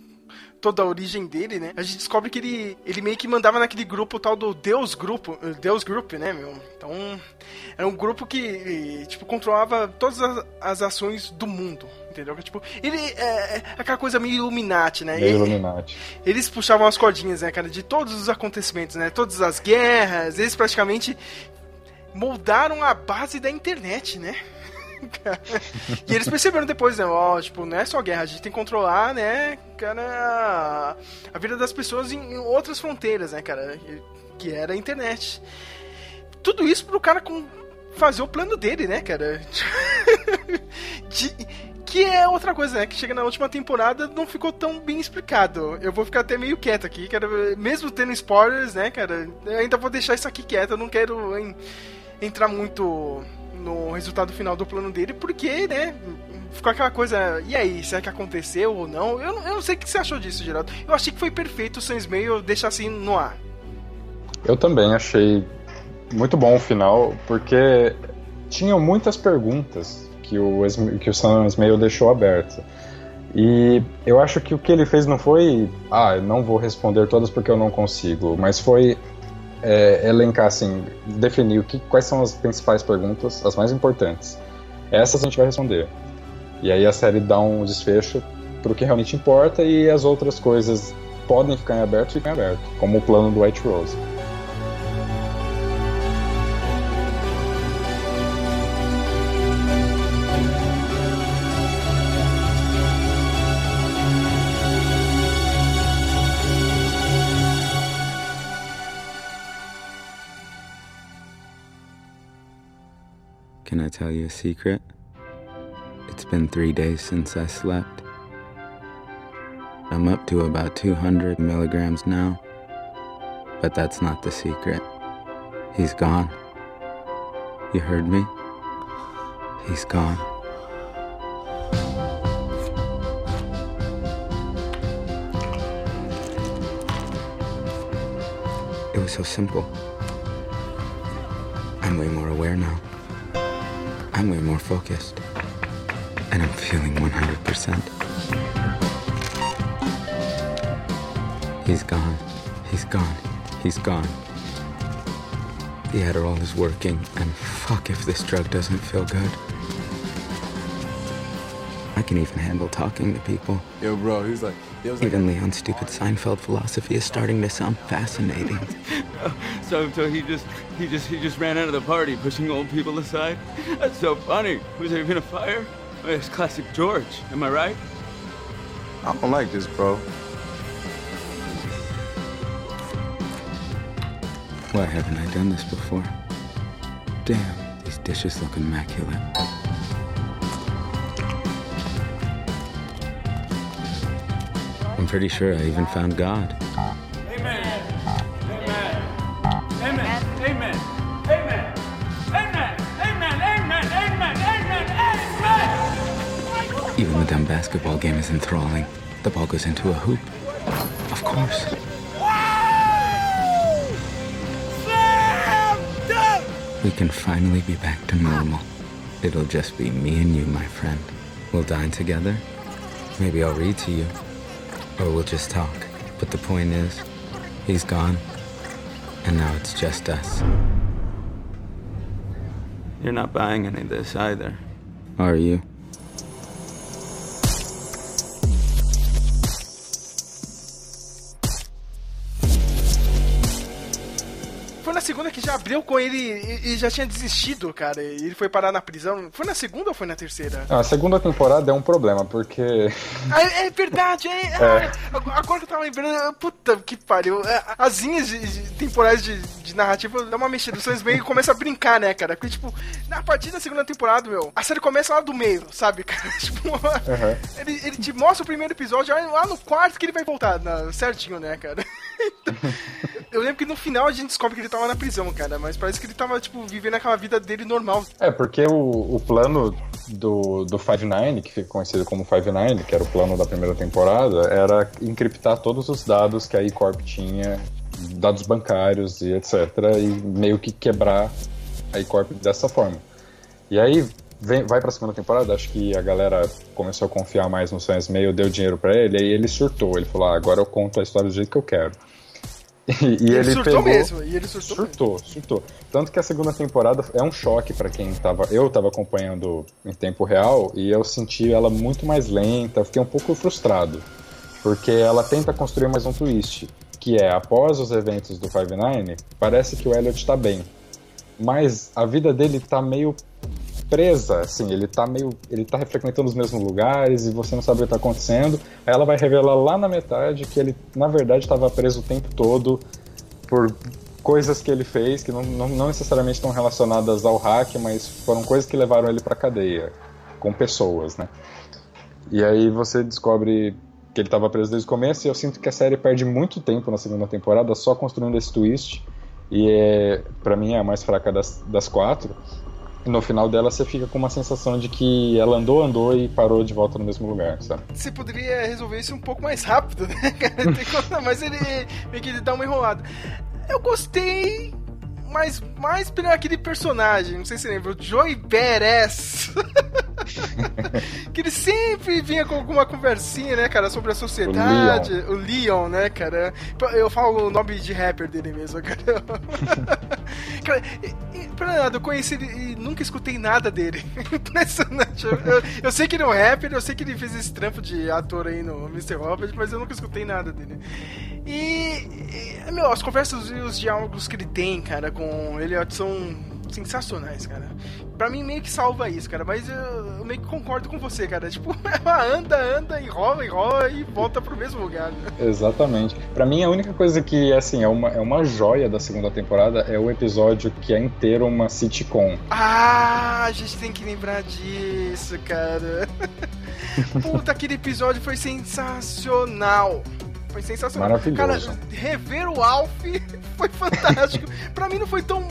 Speaker 3: toda a origem dele, né? A gente descobre que ele, ele meio que mandava naquele grupo tal do Deus Grupo, Deus Group, né, meu? Então, era um grupo que, tipo, controlava todas as, as ações do mundo, entendeu? Tipo, ele é, é aquela coisa meio Illuminati, né?
Speaker 4: Meio Illuminati.
Speaker 3: Eles puxavam as cordinhas, né, cara, de todos os acontecimentos, né? Todas as guerras, eles praticamente moldaram a base da internet, né? <laughs> e eles perceberam depois, né? Ó, tipo, não é só guerra, a gente tem que controlar, né, cara, a vida das pessoas em, outras fronteiras, né, cara? Que era a internet. Tudo isso pro cara com, fazer o plano dele, né, cara? <laughs> De, que é outra coisa, né? Que chega na última temporada não ficou tão bem explicado. Eu vou ficar até meio quieto aqui, cara. Mesmo tendo spoilers, né, cara? Ainda vou deixar isso aqui quieto. Eu não quero entrar muito no resultado final do plano dele, porque, né, ficou aquela coisa, e aí, será que aconteceu ou não? Eu, eu não sei o que você achou disso, Geraldo. Eu achei que foi perfeito o Sans Meio deixar assim no ar.
Speaker 4: Eu também achei muito bom o final, porque tinham muitas perguntas que o, que o Sans Meio deixou aberta. E eu acho que o que ele fez não foi, ah, não vou responder todas porque eu não consigo, mas foi é, elencar, assim, definir o que, quais são as principais perguntas, as mais importantes. Essas a gente vai responder. E aí a série dá um desfecho pro que realmente importa e as outras coisas podem ficar em aberto, ficam em aberto, como o plano do White Rose.
Speaker 2: I tell you a secret? It's been three days since I slept. I'm up to about 200 milligrams now. But that's not the secret. He's gone. You heard me? He's gone. It was so simple. I'm way more aware now. I'm way more focused. And I'm feeling 100%. He's gone. He's gone. He's gone. The Adderall is working, and fuck if this drug doesn't feel good. I can even handle talking to people.
Speaker 8: Yo, bro, he was like, he was like,
Speaker 2: Even Leon's stupid Seinfeld philosophy is starting to sound fascinating. <laughs>
Speaker 6: So, so he just, he just, he just ran out of the party, pushing old people aside. That's so funny. Was there even a fire? Oh, it's classic George. Am I right?
Speaker 8: I don't like this, bro.
Speaker 2: Why haven't I done this before? Damn, these dishes look immaculate. I'm pretty sure I even found God.
Speaker 6: Amen. Amen. Amen. Amen. Amen. Amen. Amen. Amen. Amen. Amen.
Speaker 2: Even the dumb basketball game is enthralling. The ball goes into a hoop. Of course. We can finally be back to normal. It'll just be me and you, my friend. We'll dine together. Maybe I'll read to you. Or we'll just talk. But the point is, he's gone. And now it's just us.
Speaker 6: You're not buying any of this either.
Speaker 2: Are you?
Speaker 3: Abriu com ele e, e já tinha desistido, cara. E ele foi parar na prisão. Foi na segunda ou foi na terceira?
Speaker 4: Ah, A segunda temporada é um problema, porque
Speaker 3: Ah, é, é verdade, é, ah, agora que eu tava lembrando, puta que pariu. É, As linhas de, de temporais de, de narrativa dá uma mexida. Sans meio começa a brincar, né, cara? Porque, tipo, na partir da segunda temporada, meu, a série começa lá do meio, sabe, cara? <laughs> Tipo, ele, ele te mostra o primeiro episódio, lá no quarto que ele vai voltar, na- certinho, né, cara? <laughs> Eu lembro que no final a gente descobre que ele tava na prisão, cara, mas parece que ele tava, tipo, vivendo aquela vida dele normal.
Speaker 4: É, porque o, o plano do, do Five Nine, que fica conhecido como Five Nine, que era o plano da primeira temporada, era encriptar todos os dados que a E-Corp tinha, dados bancários e etc., e meio que quebrar a E-Corp dessa forma. E aí vem, vai pra segunda temporada, acho que a galera começou a confiar mais no Sans Meio, deu dinheiro pra ele, aí ele surtou, ele falou, ah, agora eu conto a história do jeito que eu quero. <laughs> E, e
Speaker 3: ele,
Speaker 4: ele
Speaker 3: surtou
Speaker 4: pegou...
Speaker 3: mesmo, e ele surtou, mesmo.
Speaker 4: Surtou, surtou. Tanto que a segunda temporada é um choque pra quem tava. Eu tava acompanhando em tempo real e eu senti ela muito mais lenta, fiquei um pouco frustrado. Porque ela tenta construir mais um twist. Que é, após os eventos do Five Nine, parece que o Elliot tá bem. Mas a vida dele tá meio presa, assim, ele tá meio. ele tá frequentando os mesmos lugares e você não sabe o que tá acontecendo. Aí ela vai revelar lá na metade que ele, na verdade, estava preso o tempo todo por coisas que ele fez que não, não, não necessariamente estão relacionadas ao hack, mas foram coisas que levaram ele pra cadeia, com pessoas, né? E aí você descobre que ele estava preso desde o começo e eu sinto que a série perde muito tempo na segunda temporada só construindo esse twist. E é, para mim é a mais fraca das, das quatro. E no final dela você fica com uma sensação de que ela andou, andou e parou de volta no mesmo lugar, sabe?
Speaker 3: Você poderia resolver isso um pouco mais rápido, né, <laughs> cara? Tem Mas ele meio que dá uma enrolada. Eu gostei, mas mais pelo aquele personagem, não sei se você lembra, o Joey Badass. <laughs> que ele sempre vinha com alguma conversinha, né, cara, sobre a sociedade. O Leon, o Leon né, cara? Eu falo o nome de rapper dele mesmo, cara. <laughs> cara, pra nada, eu conheci ele e nunca escutei nada dele. <laughs> Impressionante. Eu, eu, eu, sei que ele é um rapper, eu sei que ele fez esse trampo de ator aí no Mr. Robert, mas eu nunca escutei nada dele. E, e meu, as conversas e os diálogos que ele tem, cara, com ele são sensacionais, cara. Pra mim meio que salva isso, cara, mas eu, eu meio que concordo com você, cara. <laughs> Tipo, ela anda, anda e rola e rola e volta pro mesmo lugar. Né?
Speaker 4: Exatamente. Pra mim a única coisa que, assim, é uma, é uma joia da segunda temporada é o episódio que é inteiro uma sitcom.
Speaker 3: Ah, a gente tem que lembrar disso, cara. <laughs> Puta, aquele episódio foi sensacional. Foi sensacional.
Speaker 4: Maravilhoso.
Speaker 3: Cara, rever o Alf <laughs> foi fantástico. pra mim não foi tão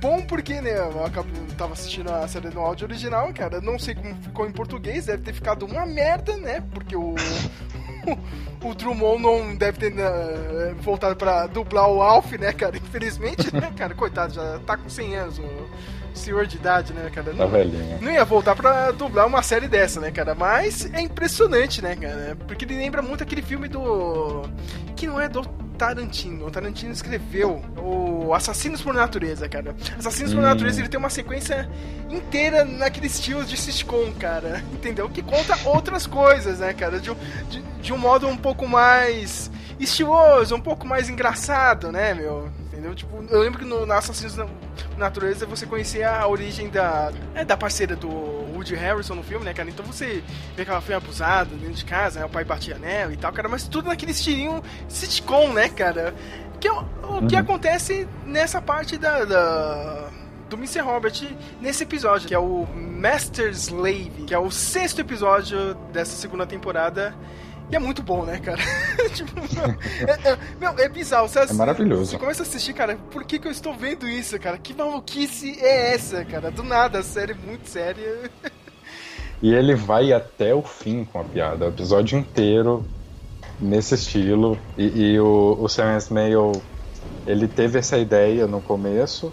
Speaker 3: bom porque, né, eu acabo, tava assistindo a série no áudio original, cara. Não sei como ficou em português, deve ter ficado uma merda, né? Porque o. <laughs> o Drummond não deve ter uh, voltado pra dublar o Alf, né, cara? Infelizmente, né, cara? Coitado, já tá com 100 anos o senhor de idade, né, cara?
Speaker 4: Tá velhinho.
Speaker 3: Não ia voltar pra dublar uma série dessa, né, cara? Mas é impressionante, né, cara? Porque ele lembra muito aquele filme do. Que não é do Tarantino. O Tarantino escreveu o Assassinos por Natureza, cara. Assassinos hum. por Natureza ele tem uma sequência inteira naquele estilo de sitcom, cara. <laughs> Entendeu? Que conta outras coisas, né, cara? De, de, de um modo um pouco mais estiloso, um pouco mais engraçado, né, meu? Entendeu? Tipo, eu lembro que no, no Assassinos da Natureza você conhecia a origem da, é, da parceira do Woody Harrison no filme, né, cara? Então você vê que ela foi abusada dentro de casa, né? O pai batia nela e tal, cara, mas tudo naquele estilinho sitcom, né, cara? Que é o, o que uhum. acontece nessa parte da, da do Mr. Robert nesse episódio, que é o Master Slave, que é o sexto episódio dessa segunda temporada. E é muito bom, né, cara? <laughs> tipo, é, é, meu, é bizarro. Você,
Speaker 4: é maravilhoso.
Speaker 3: Você começa a assistir, cara, por que, que eu estou vendo isso, cara? Que maluquice é essa, cara? Do nada, a série é muito séria. <laughs>
Speaker 4: e ele vai até o fim com a piada. O episódio inteiro nesse estilo. E, e o, o Sam ele teve essa ideia no começo,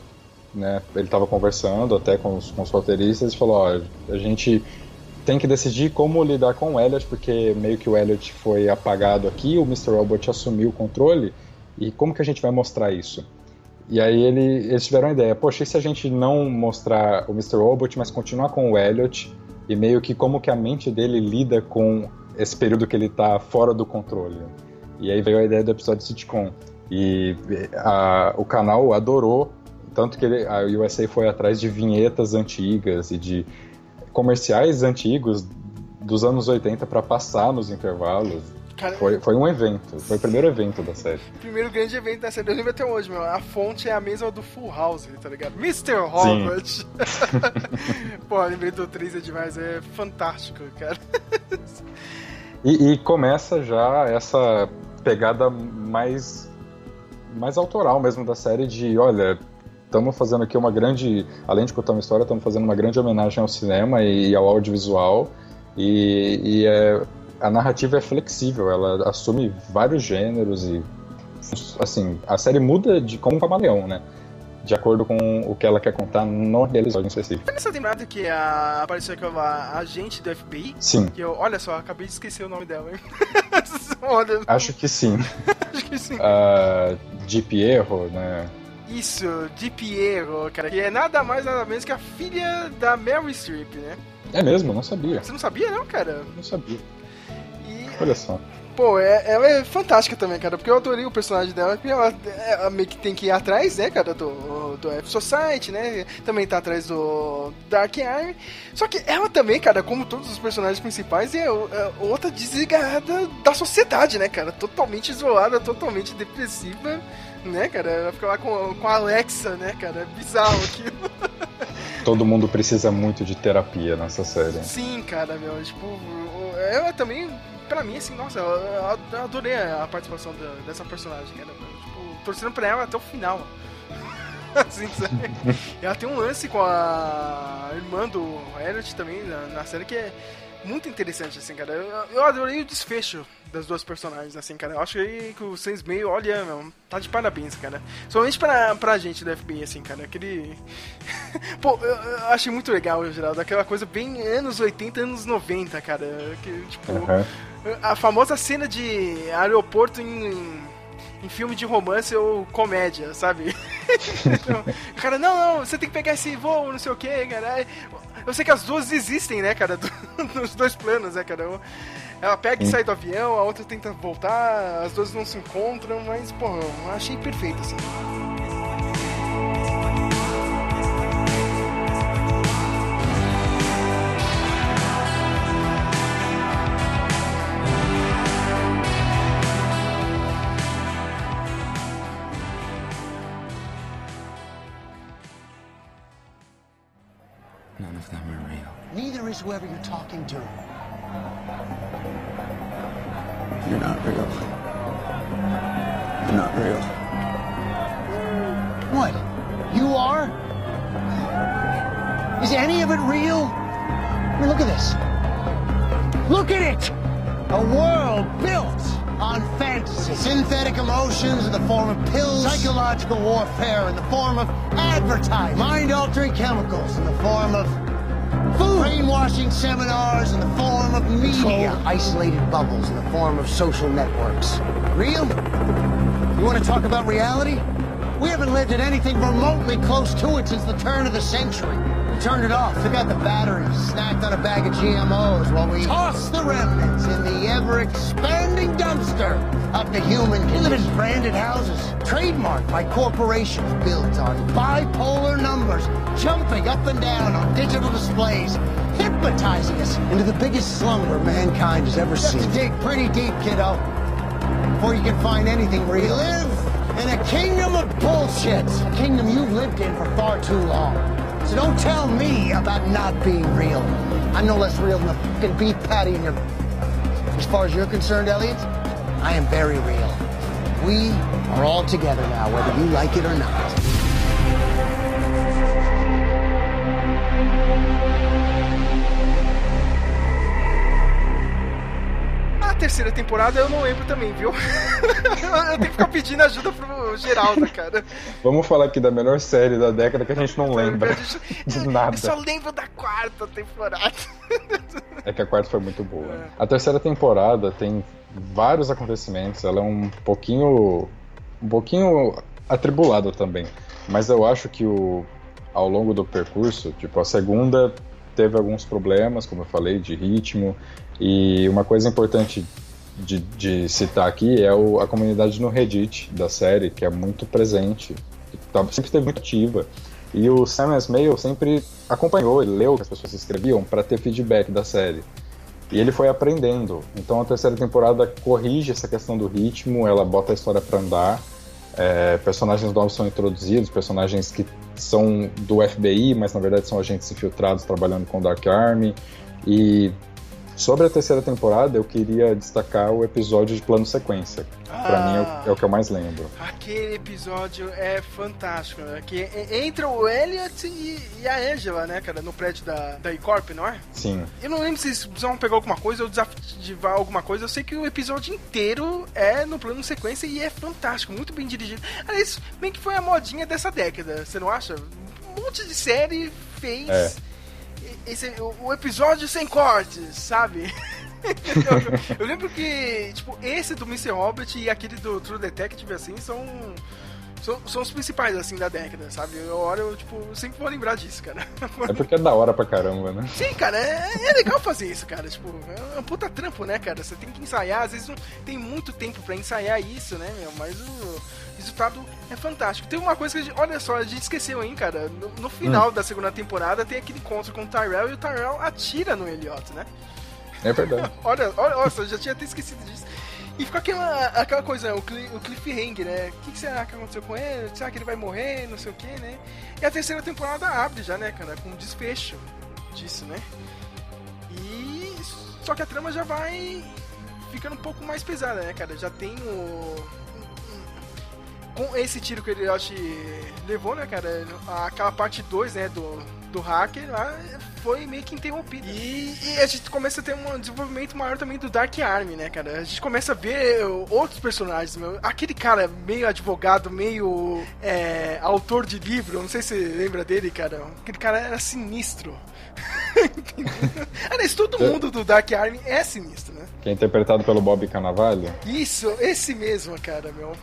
Speaker 4: né? Ele estava conversando até com os, com os roteiristas e falou, ó, a gente tem que decidir como lidar com o Elliot, porque meio que o Elliot foi apagado aqui, o Mr. Robot assumiu o controle, e como que a gente vai mostrar isso? E aí ele, eles tiveram a ideia, poxa, e se a gente não mostrar o Mr. Robot, mas continuar com o Elliot, e meio que como que a mente dele lida com esse período que ele está fora do controle. E aí veio a ideia do episódio sitcom. E a, o canal adorou, tanto que ele, a USA foi atrás de vinhetas antigas e de comerciais antigos dos anos 80 para passar nos intervalos. Cara, foi, foi um evento, foi o primeiro evento da série.
Speaker 3: Primeiro grande evento da série. Eu lembro até hoje, meu. A fonte é a mesma do Full House, tá ligado? Mr. Robert. <laughs> Pô, lembrei do 3 é demais, é fantástico, cara.
Speaker 4: e, e começa já essa pegada mais mais autoral mesmo da série de, olha, estamos fazendo aqui uma grande, além de contar uma história, estamos fazendo uma grande homenagem ao cinema e, ao audiovisual. E, e é, a narrativa é flexível, ela assume vários gêneros e assim a série muda de como um camaleão, né? De acordo com o que ela quer contar no episódio específico.
Speaker 3: Nessa temporada que a, apareceu aquela agente do FBI?
Speaker 4: Sim.
Speaker 3: Que eu, olha só, acabei de esquecer o nome dela, hein? <laughs>
Speaker 4: Acho que sim. <laughs>
Speaker 3: Acho que sim.
Speaker 4: Uh, de Pierro, né?
Speaker 3: Isso, de Piero, cara, que é nada mais nada menos que a filha da Mary Streep, né?
Speaker 4: É mesmo, não sabia.
Speaker 3: Você não sabia, não, cara?
Speaker 4: Não sabia.
Speaker 3: E...
Speaker 4: Olha só.
Speaker 3: Pô, é, ela é fantástica também, cara, porque eu adorei o personagem dela, porque ela, ela meio que tem que ir atrás, né, cara, do, do F Society, né, também tá atrás do Dark Army, só que ela também, cara, como todos os personagens principais, é, é outra desligada da sociedade, né, cara, totalmente isolada, totalmente depressiva, né, cara? Ela fica lá com, com a Alexa, né, cara? É bizarro aquilo. <laughs>
Speaker 4: Todo mundo precisa muito de terapia nessa série.
Speaker 3: Sim, cara, meu. Tipo, ela também, pra mim, assim, nossa, eu adorei a participação dessa personagem, cara. Tipo, torcendo pra ela até o final. <laughs> assim, sabe? <laughs> ela tem um lance com a irmã do Elliot também na, na série que é muito interessante, assim, cara. Eu, eu adorei o desfecho das duas personagens, assim, cara. Eu acho que, o Sans meio, olha, meu, tá de parabéns, cara. Somente pra, pra gente do FBI, assim, cara. Aquele. <laughs> Pô, eu, eu, achei muito legal, Geraldo. Aquela coisa bem anos 80, anos 90, cara. Que, tipo, uhum. a famosa cena de aeroporto em em filme de romance ou comédia, sabe? então, <laughs> o cara, não, não, você tem que pegar esse voo, não sei o que, cara. Eu sei que as duas existem, né, cara, <laughs> nos dois planos, né, cara. Ela pega e sai do avião, a outra tenta voltar, as duas não se encontram, mas, pô, eu achei perfeito, assim.
Speaker 5: Whoever you're talking to.
Speaker 6: You're not real. You're not real.
Speaker 5: What? You are? Is any of it real? I mean, look at this. Look at it! A world built on fantasy. Synthetic emotions in the form of pills. Psychological warfare in the form of advertising. Mind-altering chemicals in the form of Food. Brainwashing seminars in the form of media. Isolated bubbles in the form of social networks. Real? You want to talk about reality? We haven't lived in anything remotely close to it since the turn of the century. We turned it off, took out the batteries, snacked on a bag of GMOs while we tossed the remnants in the ever-expanding dumpster of the human condition. We live in branded houses, trademarked by corporations, built on bipolar numbers, jumping up and down on digital displays, hypnotizing us into the biggest slumber mankind has ever seen. You have to dig pretty deep, kiddo, before you can find anything real. We live in a kingdom of bullshit, a kingdom you've lived in for far too long. So don't tell me about not being real. I'm no less real than a fucking beef patty in your... As far as you're concerned, Elliot, I am very real. We are all together now, whether you like it or not.
Speaker 3: Terceira temporada eu não lembro também, viu? <laughs> eu tenho que ficar pedindo ajuda pro Geraldo, cara.
Speaker 4: Vamos falar aqui da melhor série da década que a gente não lembra. <laughs> de nada. Eu
Speaker 3: só lembro da quarta temporada.
Speaker 4: é que a quarta foi muito boa. É. A terceira temporada tem vários acontecimentos, ela é um pouquinho. um pouquinho atribulada também. Mas eu acho que o, ao longo do percurso, tipo, a segunda teve alguns problemas, como eu falei, de ritmo, e uma coisa importante de, de citar aqui é o, a comunidade no Reddit da série, que é muito presente, tá, sempre esteve muito ativa. E o Sam Esmail sempre acompanhou, ele leu o que as pessoas escreviam para ter feedback da série. E ele foi aprendendo. Então a terceira temporada corrige essa questão do ritmo, ela bota a história para andar. É, personagens novos são introduzidos, personagens que são do FBI, mas na verdade são agentes infiltrados trabalhando com Dark Army. E Sobre a terceira temporada, eu queria destacar o episódio de plano sequência. Ah, pra mim é o, é o, que eu mais lembro.
Speaker 3: Aquele episódio é fantástico, né? Que entra o Elliot e, e, a Angela, né, cara, no prédio da, da E-Corp, não é?
Speaker 4: Sim.
Speaker 3: Eu não lembro se eles vão pegar alguma coisa ou desativar alguma coisa. Eu sei que o episódio inteiro é no plano sequência e é fantástico, muito bem dirigido. Aliás, bem que foi a modinha dessa década, você não acha? Um monte de série fez. É esse, o, episódio sem cortes, sabe? <laughs> eu, eu, lembro que, tipo, esse do Mr. Hobbit e aquele do True Detective, assim, são são, são os principais, assim, da década, sabe? Eu olho, eu, tipo, sempre vou lembrar disso, cara.
Speaker 4: É porque é da hora pra caramba, né?
Speaker 3: Sim, cara, é, é legal fazer isso, cara. Tipo, é um puta trampo, né, cara? Você tem que ensaiar, às vezes não tem muito tempo pra ensaiar isso, né, meu? Mas o resultado é fantástico. Tem uma coisa que a gente, olha só, a gente esqueceu, hein, cara? No, no final hum. da segunda temporada tem aquele encontro com o Tyrell e o Tyrell atira no Elliot, né?
Speaker 4: É verdade. <laughs>
Speaker 3: olha, olha, nossa, eu já tinha até esquecido disso. E fica aquela, aquela coisa, o, o cliffhanger, né? O que, que, será que aconteceu com ele? Será que ele vai morrer? Não sei o que, né? E a terceira temporada abre já, né, cara? Com um desfecho disso, né? E. Só que a trama já vai ficando um pouco mais pesada, né, cara? Já tem o. Com esse tiro que ele acho levou, né, cara? Aquela parte 2, né, do, do hacker lá foi meio que interrompido. E, e, a gente começa a ter um desenvolvimento maior também do Dark Army, né, cara? A gente começa a ver outros personagens, meu. Aquele cara meio advogado, meio é, autor de livro, não sei se você lembra dele, cara. Aquele cara era sinistro. <laughs> Aliás, todo mundo do Dark Army é sinistro, né?
Speaker 4: Que é interpretado pelo Bob Cannavale.
Speaker 3: Isso, esse mesmo, cara, meu.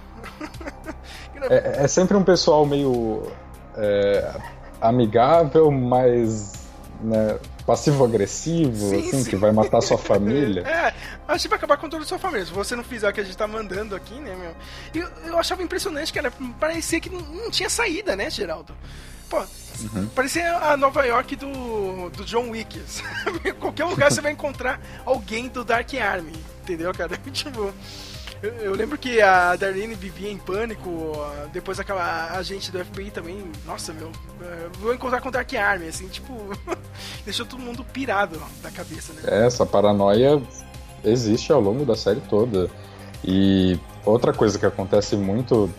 Speaker 3: <laughs>
Speaker 4: é, é sempre um pessoal meio é, amigável, mas né, passivo-agressivo, assim, sim. que vai matar sua família. <laughs>
Speaker 3: É, a gente vai acabar com toda a sua família. Se você não fizer o que a gente tá mandando aqui, né, meu? Eu, eu achava impressionante, cara. Parecia que não, não tinha saída, né, Geraldo? Pô, uhum. parecia a Nova York do, do John Wick. <laughs> Qualquer lugar você vai encontrar alguém do Dark Army, entendeu, cara? <laughs> Tipo. Eu, lembro que a Darlene vivia em pânico, depois aquela agente do FBI também, nossa, meu, é, vou encontrar com o Dark Army, assim, tipo, <laughs> deixou todo mundo pirado da cabeça, né?
Speaker 4: É, essa paranoia existe ao longo da série toda. E outra coisa que acontece muito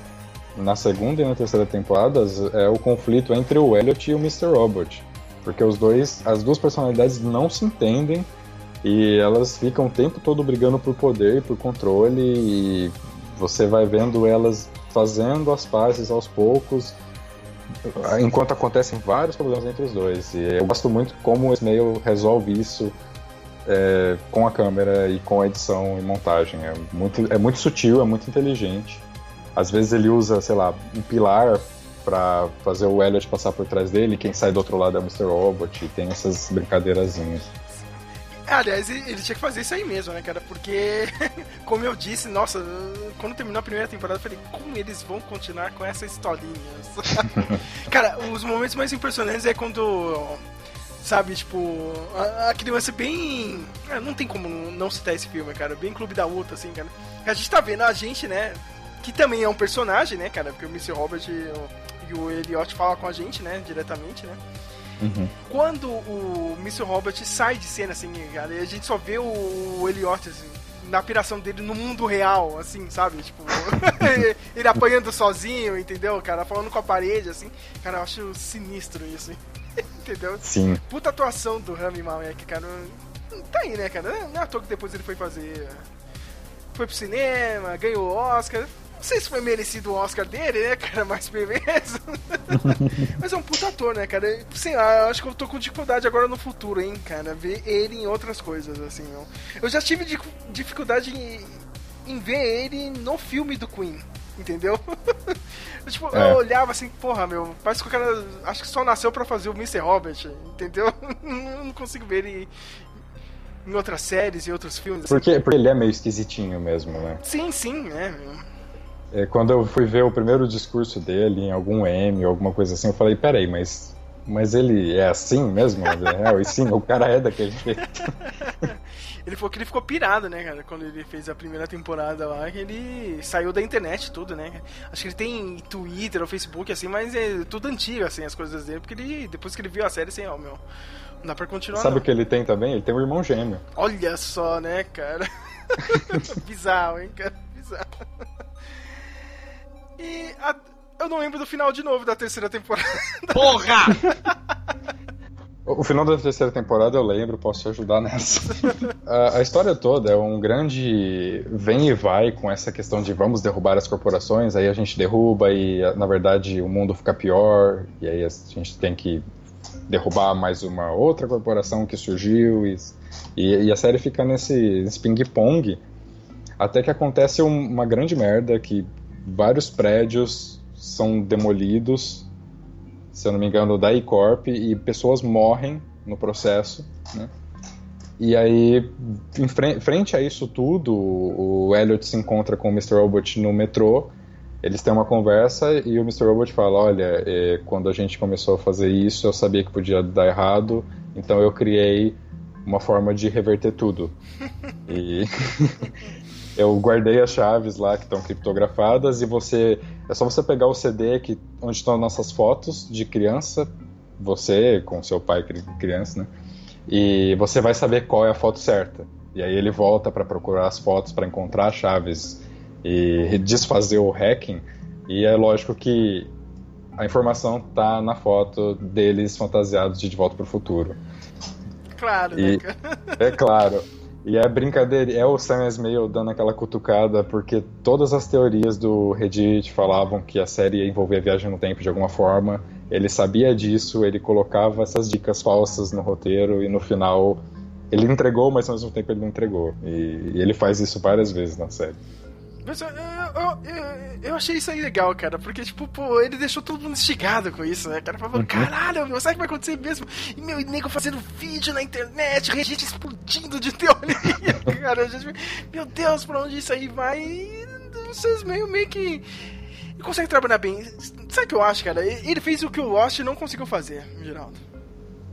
Speaker 4: na segunda e na terceira temporadas é o conflito entre o Elliot e o Mr. Robot. Porque os dois, as duas personalidades não se entendem e elas ficam o tempo todo brigando por poder e por controle e você vai vendo elas fazendo as pazes aos poucos enquanto acontecem vários problemas entre os dois. E eu gosto muito como o Snail resolve isso é, com a câmera e com a edição e montagem. É muito, é muito sutil, é muito inteligente. Às vezes ele usa, sei lá, um pilar para fazer o Elliot passar por trás dele, quem sai do outro lado é o Mr. Robot, e tem essas brincadeirazinhas.
Speaker 3: Aliás, ele tinha que fazer isso aí mesmo, né, cara? Porque, <laughs> como eu disse, nossa, quando terminou a primeira temporada, eu falei, como eles vão continuar com essas historinhas? <laughs> cara, os momentos mais impressionantes é quando sabe, tipo, a, a, criança bem. Ah, não tem como não citar esse filme, cara. Bem Clube da Luta, assim, cara. A gente tá vendo a gente, né? Que também é um personagem, né, cara? Porque o Mr. Robert e o, e o Elliot falam com a gente, né? Diretamente, né? Uhum. Quando o Mr. Robert sai de cena, assim, cara, a gente só vê o Elliot, assim, na piração dele no mundo real, assim, sabe? Tipo, <laughs> ele apanhando sozinho, entendeu, cara? Falando com a parede, assim. Cara, eu acho sinistro isso, <laughs> entendeu?
Speaker 4: Sim.
Speaker 3: Puta atuação do Rami Malek, cara. Tá aí, né, cara? Não é à toa que depois ele foi fazer. Foi pro cinema, ganhou o Oscar. Não sei se foi merecido o Oscar dele, né, cara? Mas beleza. <laughs> Mas é um puta ator, né, cara? Sei lá, eu acho que eu tô com dificuldade agora no futuro, hein, cara? Ver ele em outras coisas, assim, não. Eu já tive dificuldade em, em ver ele no filme do Queen, entendeu? <laughs> eu, tipo, é. eu olhava assim, porra, meu, parece que o cara acho que só nasceu pra fazer o Mr. Robert, entendeu? <laughs> não consigo ver ele em outras séries e outros filmes.
Speaker 4: Porque, porque ele é meio esquisitinho mesmo, né?
Speaker 3: Sim, sim, é.
Speaker 4: É, quando eu fui ver o primeiro discurso dele em algum M, alguma coisa assim, eu falei, peraí, mas, mas ele é assim mesmo? É, e sim, o cara é daquele jeito. <laughs>
Speaker 3: ele falou que ele ficou pirado, né, cara, quando ele fez a primeira temporada lá, que ele saiu da internet tudo, né? Acho que ele tem Twitter ou Facebook, assim, mas é tudo antigo, assim, as coisas dele, porque ele, depois que ele viu a série, assim, ó, meu, não dá pra continuar.
Speaker 4: Sabe
Speaker 3: o
Speaker 4: que ele tem também? Ele tem um irmão gêmeo.
Speaker 3: Olha só, né, cara? <laughs> Bizarro, hein, cara? Bizarro. E a... eu não lembro do final de novo da terceira temporada. <laughs>
Speaker 9: Porra!
Speaker 4: O final da terceira temporada eu lembro, posso te ajudar nessa. a, a, história toda é um grande vem e vai com essa questão de vamos derrubar as corporações, aí a gente derruba e na verdade o mundo fica pior, e aí a gente tem que derrubar mais uma outra corporação que surgiu, e, e, e a série fica nesse, nesse ping-pong até que acontece um, uma grande merda que vários prédios são demolidos, se eu não me engano, da E-Corp, e pessoas morrem no processo, né? E aí, em frente a isso tudo, o Elliot se encontra com o Mr. Robot no metrô, eles têm uma conversa e o Mr. Robot fala, olha, é, quando a gente começou a fazer isso, eu sabia que podia dar errado, então eu criei uma forma de reverter tudo. e <laughs> eu guardei as chaves lá que estão criptografadas e você é só você pegar o CD que onde estão nossas fotos de criança, você com seu pai criança, né? E você vai saber qual é a foto certa. E aí ele volta para procurar as fotos para encontrar as chaves e desfazer o hacking. E é lógico que a informação tá na foto deles fantasiados de De Volta pro Futuro.
Speaker 3: Claro,
Speaker 4: E-
Speaker 3: né, cara?
Speaker 4: É claro. E é brincadeira, é o Sam Esmail dando aquela cutucada, porque todas as teorias do Reddit falavam que a série ia envolver a viagem no tempo de alguma forma. Ele sabia disso, ele colocava essas dicas falsas no roteiro e no final ele entregou, mas ao mesmo tempo ele não entregou. E, e ele faz isso várias vezes na série.
Speaker 3: Mas eu, eu, eu, eu achei isso aí legal, cara, porque, tipo, pô, ele deixou todo mundo instigado com isso, né, cara? Falando, caralho, meu, será que vai acontecer mesmo? E meu e nego fazendo vídeo na internet, gente explodindo de teoria, <laughs> cara. Gente, meu Deus, pra onde isso aí vai? E vocês meio, meio que. Consegue trabalhar bem. Sabe o que eu acho, cara? Ele fez o que o Lost não conseguiu fazer, Geraldo.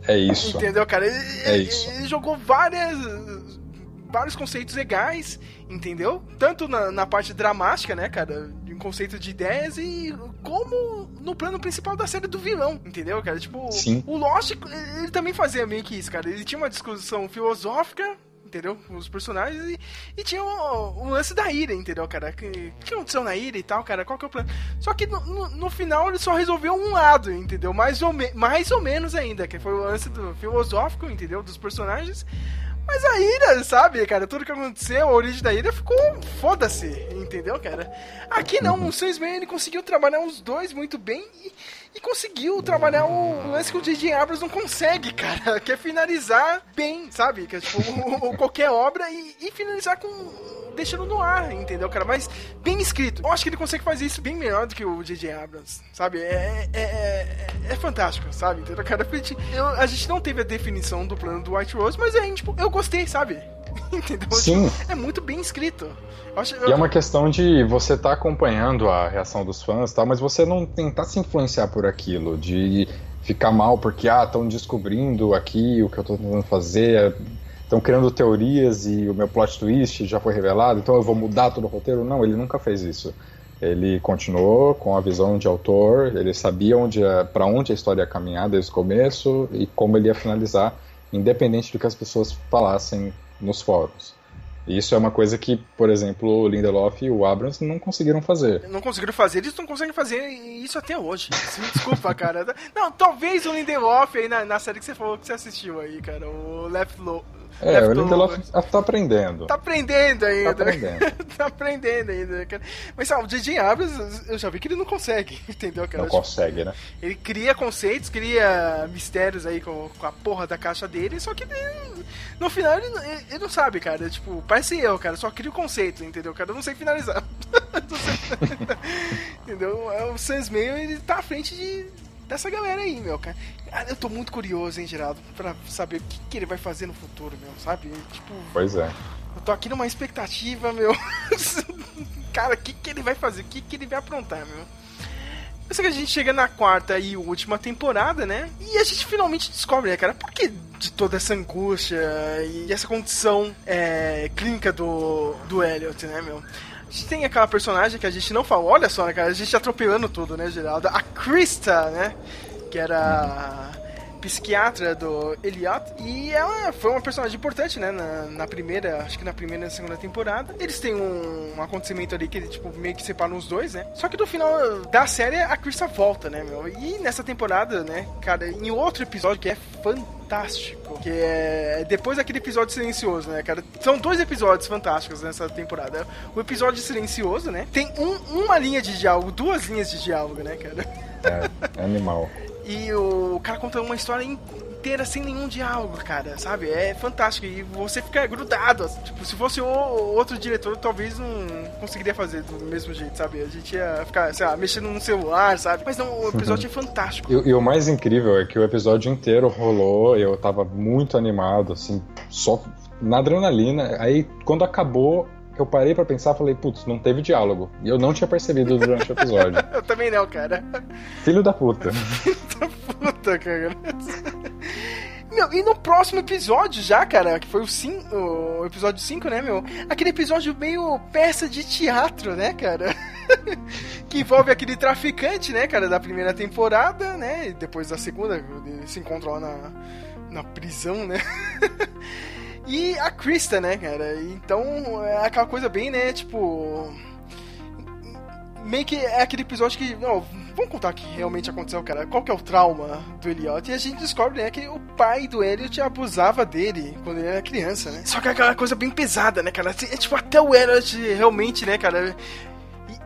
Speaker 4: É isso.
Speaker 3: Entendeu, cara? Ele,
Speaker 4: É
Speaker 3: ele-
Speaker 4: isso.
Speaker 3: ele jogou várias. Vários conceitos legais, entendeu? Tanto na, na parte dramática, né, cara? De um conceito de ideias e como no plano principal da série do vilão, entendeu, cara? Tipo,
Speaker 4: Sim.
Speaker 3: o Lost, ele também fazia meio que isso, cara. Ele tinha uma discussão filosófica, entendeu? Os personagens e, e tinha o, o lance da ira, entendeu, cara? Que- O que aconteceu na ira e tal, cara? Qual que é o plano? Só que no, no- no final ele só resolveu um lado, entendeu? Mais ou, me- mais ou menos ainda, que foi o lance do filosófico, entendeu? Dos personagens. Mas a ira, sabe, cara? Tudo que aconteceu, a origem da ira ficou foda-se, entendeu, cara? Aqui não, o Sam Smith, ele conseguiu trabalhar os dois muito bem e, e conseguiu trabalhar o lance que o J.J. Abrams não consegue, cara. <laughs> Que é finalizar bem, sabe? Que é tipo, o- o- qualquer obra e, e finalizar com. deixando no ar, entendeu, cara? Mas bem escrito. Eu acho que ele consegue fazer isso bem melhor do que o J.J. Abrams, sabe? É, é, é, é fantástico, sabe? Entendeu, cara? A gente, eu- a gente não teve a definição do plano do White Rose, mas aí, tipo, eu gostei, sabe? <laughs> Entendeu?
Speaker 4: Sim.
Speaker 3: É muito bem escrito. Eu acho,
Speaker 4: E é uma questão de você estar acompanhando a reação dos fãs, tal, mas você não tentar se influenciar por aquilo, de ficar mal porque ah, estão descobrindo aqui o que eu estou tentando fazer, estão criando teorias e o meu plot twist já foi revelado, então eu vou mudar todo o roteiro. Não, ele nunca fez isso. Ele continuou com a visão de autor, ele sabia onde para onde a história ia caminhar desde o começo e como ele ia finalizar, independente do que as pessoas falassem nos fóruns. Isso é uma coisa que, por exemplo, o Lindelof e o Abrams não conseguiram fazer.
Speaker 3: não conseguiram fazer, eles não conseguem fazer isso até hoje. Me desculpa, cara. <laughs> Não, talvez o Lindelof aí na, na série que você falou que você assistiu aí, cara, o Left Low.
Speaker 4: É, o Lindelof tá aprendendo.
Speaker 3: Tá aprendendo ainda.
Speaker 4: Tá aprendendo. <laughs>
Speaker 3: tá aprendendo ainda, cara. Mas sabe, o J.J. Abrams, eu já vi que ele não consegue, <laughs> entendeu, cara?
Speaker 4: Não consegue, né?
Speaker 3: Ele cria conceitos, cria mistérios aí com, com a porra da caixa dele, só que ele- no final ele, não- ele- não sabe, cara. Tipo, parece eu, cara. Só cria o conceito, entendeu, cara? Eu não sei finalizar. <laughs> Não sei- entendeu? É, O Sam Mail, ele tá à frente de, dessa galera aí, meu, cara. Ah, Eu tô muito curioso, hein, Geraldo, pra saber o que, que ele vai fazer no futuro, meu, sabe? Tipo,
Speaker 4: Pois é.
Speaker 3: eu tô aqui numa expectativa, meu. <laughs> Cara, o que, que ele vai fazer? O que, que ele vai aprontar, meu? Eu sei que a gente chega na quarta e última temporada, né? E a gente finalmente descobre, né, cara, por que de toda essa angústia e essa condição é, clínica do, do Elliot, né, meu? Tem aquela personagem que a gente não falou, olha só, né, cara, a gente atropelando tudo, né, Geraldo? A Krista, né? Que era psiquiatra do Elliot. E ela foi uma personagem importante, né? Na, na primeira, acho que na primeira e na segunda temporada. Eles têm um, um acontecimento ali que, tipo, meio que separam os dois, né? Só que no final da série, a Krista volta, né, meu? E nessa temporada, né, cara, em outro episódio que é fantástico, que é depois daquele episódio silencioso, né, cara? São dois episódios fantásticos nessa temporada. O episódio silencioso, né? Tem um- uma linha de diálogo, duas linhas de diálogo, né, cara?
Speaker 4: É, é animal. <laughs>
Speaker 3: E o cara conta uma história inteira sem nenhum diálogo, cara, sabe? É fantástico. E você fica grudado. assim. Tipo, se fosse o outro diretor, talvez não conseguiria fazer do mesmo jeito, sabe? A gente ia ficar, sei lá, mexendo no celular, sabe? Mas não, o episódio é <laughs> fantástico.
Speaker 4: E, e o mais incrível é que o episódio inteiro rolou, eu tava muito animado, assim, só na adrenalina. Aí, quando acabou, eu parei pra pensar falei, putz, não teve diálogo. E eu não tinha percebido durante o episódio. <laughs>
Speaker 3: Eu também não, cara.
Speaker 4: Filho da puta. <laughs>
Speaker 3: Puta, cara. Meu, e no próximo episódio já, cara, que foi o, cin o episódio 5, né, meu? Aquele episódio meio peça de teatro, né, cara? <laughs> que envolve aquele traficante, né, cara, da primeira temporada, né? E depois da segunda, se encontram lá na, na prisão, né? E a Krista, né, cara? Então, é aquela coisa bem, né, tipo meio que é aquele episódio que. Não, vamos contar o que realmente aconteceu, cara. Qual que é o trauma do Elliot? E a gente descobre, né, que o pai do Elliot abusava dele quando ele era criança, né? Só que é aquela coisa bem pesada, né, cara? É tipo, até o Elliot realmente, né, cara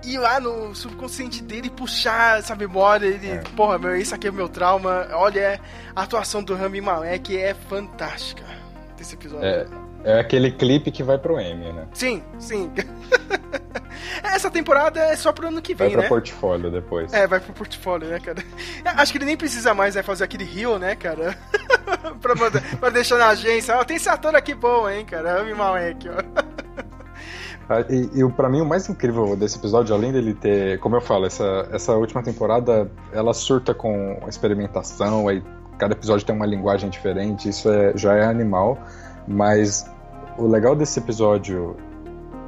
Speaker 3: ir lá no subconsciente dele puxar essa memória. Ele, é. porra, meu, isso aqui é o meu trauma. Olha, a atuação do Rami Malek é fantástica desse episódio.
Speaker 4: É, é aquele clipe que vai pro M, né?
Speaker 3: Sim, sim. <laughs> Essa temporada é só pro ano que vem,
Speaker 4: vai pra
Speaker 3: né?
Speaker 4: portfólio depois.
Speaker 3: É, vai pro portfólio, né, cara? <laughs> Acho que ele nem precisa mais né, fazer aquele rio, né, cara? <laughs> pra, mandar, pra deixar na agência. Ó, tem esse ator aqui bom, hein, cara? Rami Malek, ó.
Speaker 4: Ah, e, e para mim o mais incrível desse episódio, além dele ter, como eu falo, essa, essa última temporada, ela surta com experimentação, aí cada episódio tem uma linguagem diferente, isso é, já é animal, mas o legal desse episódio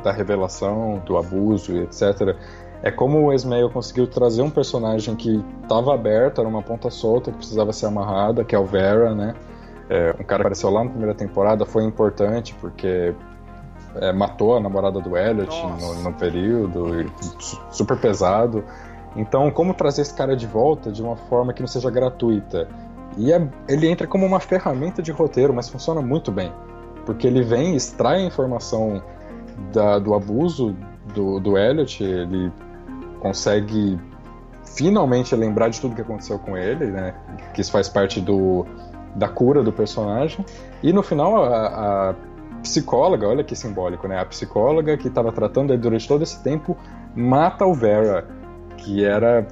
Speaker 4: da revelação, do abuso e etc, é como o Esmail conseguiu trazer um personagem que estava aberto, era uma ponta solta que precisava ser amarrada, que é o Vera, né? É, um cara que apareceu lá na primeira temporada foi importante porque é, matou a namorada do Elliot no, no, período, super pesado. Então, como trazer esse cara de volta de uma forma que não seja gratuita? E é, ele entra como uma ferramenta de roteiro, mas funciona muito bem. Porque ele vem, extrai a informação da, do abuso do, do Elliot, ele consegue finalmente lembrar de tudo que aconteceu com ele, né? Que isso faz parte do, da cura do personagem. E no final, a, a psicóloga, olha que simbólico, né? A psicóloga que estava tratando ele durante todo esse tempo mata o Vera, que era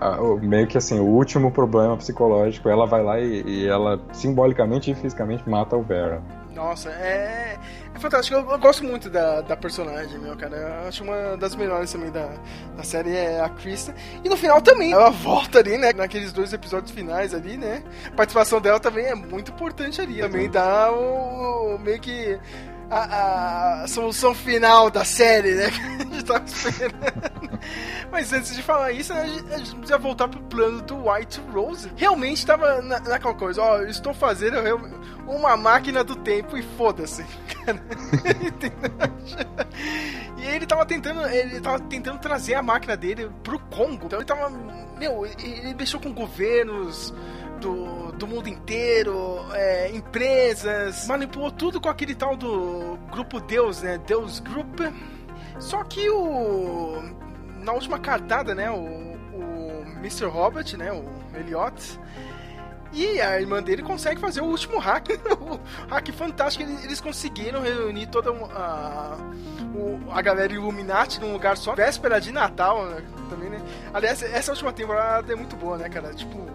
Speaker 4: a, meio que assim o último problema psicológico. Ela vai lá e, e ela simbolicamente e fisicamente mata o Vera.
Speaker 3: Nossa, é, é fantástico. Eu, eu, gosto muito da, da personagem, meu, cara. Eu acho uma das melhores também da, da série é a Krista. E no final também, ela volta ali, né? Naqueles dois episódios finais ali, né? A participação dela também é muito importante ali. Também dá o, o meio que a, a, solução final da série, né? <laughs> Que a gente tava esperando. Mas antes de falar isso, a gente, precisa voltar pro plano do White Rose. Realmente tava na, naquela coisa, ó, eu estou fazendo uma máquina do tempo e foda-se. <laughs> e ele tava tentando, ele tava tentando trazer a máquina dele pro Congo. Então ele tava, meu, ele mexeu com governos, do, do mundo inteiro, é, empresas, manipulou tudo com aquele tal do grupo Deus, né? Deus Group. Só que o. Na última cartada, né? O, o Mr. Robert, né? O Elliot. E a irmã dele consegue fazer o último hack. <laughs> o hack fantástico. Eles conseguiram reunir toda a, a galera Illuminati num lugar só. Véspera de Natal, né, também, né? Aliás, essa última temporada é muito boa, né, cara? Tipo,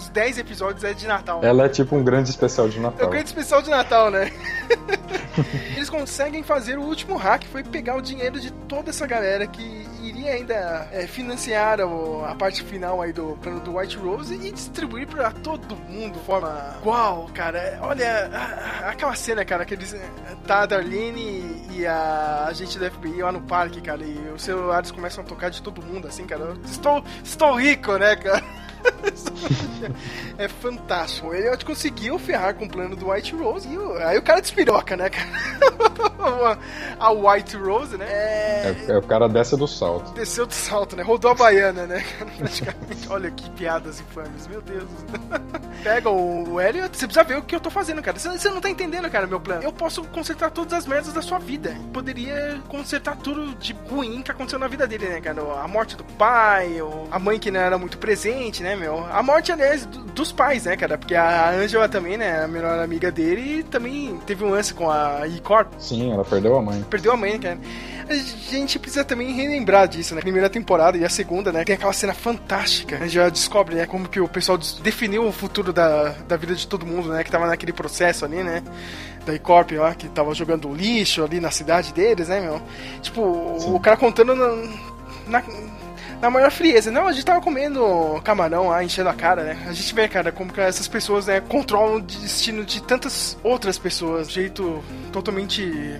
Speaker 3: uns 10 episódios é de Natal.
Speaker 4: Ela é tipo um grande especial de Natal.
Speaker 3: É um grande especial de Natal, né? <laughs> Eles conseguem fazer o último hack, foi pegar o dinheiro de toda essa galera que iria ainda é, financiar o, a parte final aí do plano do White Rose e distribuir para todo mundo de forma igual, cara. Olha, a, a, aquela cena, cara, que eles tá a Darlene e a agente da FBI lá no parque, cara, e os celulares começam a tocar de todo mundo, assim, cara. Estou, estou rico, né, cara? É fantástico. Ele conseguiu ferrar com o plano do White Rose. E aí o cara despiroca, né, cara? <laughs> a White Rose, né?
Speaker 4: É... É, é... o cara desce do salto.
Speaker 3: Desceu do salto, né? Rodou a baiana, né? <laughs> Praticamente. Olha que piadas infames, meu Deus. <laughs> Pega o Elliot, você precisa ver o que eu tô fazendo, cara. Você não tá entendendo, cara, meu plano. Eu posso consertar todas as merdas da sua vida. Poderia consertar tudo de ruim que aconteceu na vida dele, né, cara? A morte do pai, a mãe que não era muito presente, né, meu? A morte, aliás, dos pais, né, cara? Porque a Angela também, né, a melhor amiga dele, também teve um lance com a E-Corp.
Speaker 4: Sim, ela perdeu a mãe.
Speaker 3: Perdeu a mãe, cara. A gente precisa também relembrar disso, né? Primeira temporada e a segunda, né? Tem aquela cena fantástica. A gente já descobre, né? Como que o pessoal definiu o futuro da, da vida de todo mundo, né? Que tava naquele processo ali, né? Da E-Corp, ó, que tava jogando lixo ali na cidade deles, né, meu? Tipo, Sim. o cara contando na, na na maior frieza. Não, a gente tava comendo camarão lá, enchendo a cara, né? A gente vê, cara, como que essas pessoas, né, controlam o destino de tantas outras pessoas. De jeito totalmente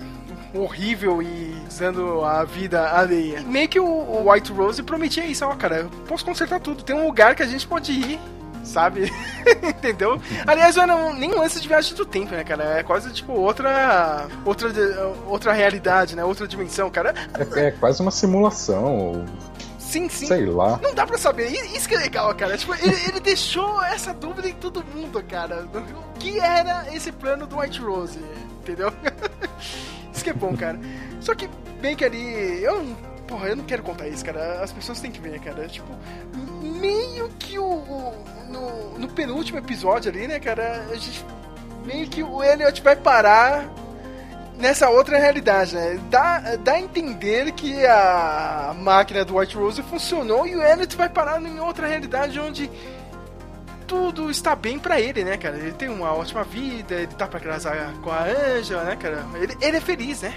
Speaker 3: horrível e usando a vida alheia. Meio que o, White Rose prometia isso, ó, cara, eu posso consertar tudo. Tem um lugar que a gente pode ir sabe? <laughs> Entendeu? Aliás, não, nem lance de viagem do tempo, né, cara? É quase tipo outra outra outra realidade, né? Outra dimensão, cara.
Speaker 4: É, é quase uma simulação.
Speaker 3: Sim, sim.
Speaker 4: Sei lá.
Speaker 3: Não dá pra saber. Isso que é legal, cara. Tipo, ele, ele deixou essa dúvida em todo mundo, cara. O que era esse plano do White Rose? Entendeu? <laughs> Isso que é bom, cara. Só que, bem que ali. Eu. Porra, eu não quero contar isso, cara. As pessoas têm que ver, cara. Tipo, meio que o. o- no, no penúltimo episódio ali, né, cara? A gente. Meio que o Elliot vai parar nessa outra realidade, né? Dá, dá a entender que a máquina do White Rose funcionou e o Elliot vai parar em outra realidade onde tudo está bem pra ele, né, cara? Ele tem uma ótima vida, ele tá pra casar com a Angela, né, cara? Ele, ele é feliz, né?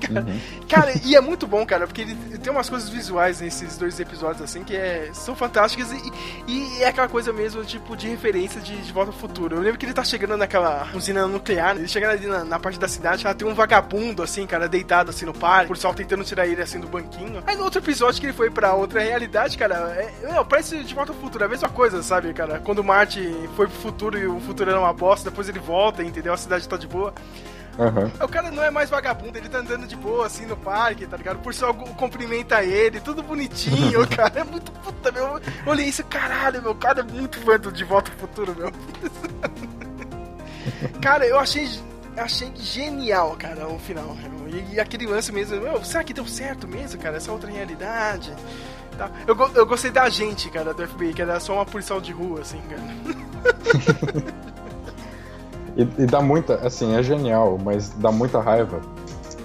Speaker 3: Cara, cara, e é muito bom, cara, porque ele tem umas coisas visuais nesses dois episódios, assim, que é, são fantásticas e, e é aquela coisa mesmo, tipo, de referência de, de Volta ao Futuro. Eu lembro que ele tá chegando naquela usina nuclear, ele chega ali na, na parte da cidade, ela tem um vagabundo, assim, cara, deitado, assim, no parque, o pessoal tentando tirar ele, assim, do banquinho. Aí no outro episódio que ele foi pra outra realidade, cara, é, é, parece de Volta ao Futuro, é a mesma coisa, sabe, cara? Quando o Marty foi pro futuro e o futuro era uma bosta, depois ele volta, entendeu? A cidade tá de boa.
Speaker 4: Aham.
Speaker 3: O cara não é mais vagabundo, ele tá andando de boa, assim, no parque, tá ligado? Por só cumprimenta ele, tudo bonitinho, <laughs> cara. É muito puta, meu. Eu olhei isso, caralho, meu. Cara é muito fã De Volta ao Futuro, meu. <laughs> cara, eu achei. Achei genial, cara, o final. E, aquele lance mesmo, meu, será que deu certo mesmo, cara? Essa outra realidade. Tá. Eu, eu gostei da gente, cara, do FBI, que era só uma policial de rua, assim, cara. <laughs>
Speaker 4: E, e dá muita, assim, é genial, mas dá muita raiva.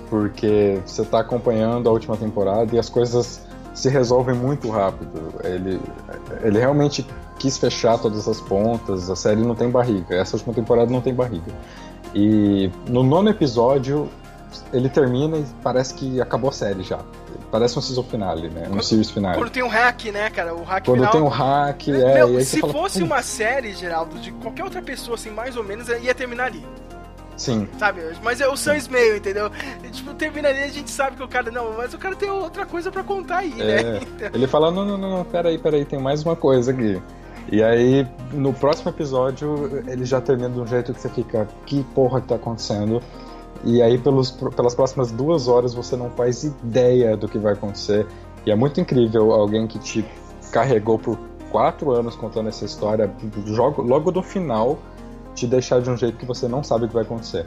Speaker 4: Porque você tá acompanhando a última temporada e as coisas se resolvem muito rápido. Ele, ele realmente quis fechar todas as pontas, a série não tem barriga. Essa última temporada não tem barriga. E no nono episódio, ele termina e parece que acabou a série já. Parece um season finale, né? Um series finale.
Speaker 3: Quando tem um hack, né, cara? O hack
Speaker 4: Quando
Speaker 3: final.
Speaker 4: tem um hack, é,
Speaker 3: Meu, se
Speaker 4: fala,
Speaker 3: fosse
Speaker 4: "Pum".
Speaker 3: uma série, Geraldo, de qualquer outra pessoa, assim, mais ou menos, ia terminar ali,
Speaker 4: Sim,
Speaker 3: sabe? Mas é o Sam Ismail, entendeu? Tipo, terminaria, a gente sabe que o cara, não, mas o cara tem outra coisa pra contar aí, né?
Speaker 4: É, ele fala, não, não, não, não, peraí, peraí, tem mais uma coisa aqui. E aí, no próximo episódio, ele já termina de um jeito que você fica, que porra que tá acontecendo? E aí, pelos, pelas próximas duas horas, você não faz ideia do que vai acontecer. E é muito incrível alguém que te carregou por quatro anos contando essa história, logo do final, te deixar de um jeito que você não sabe o que vai acontecer.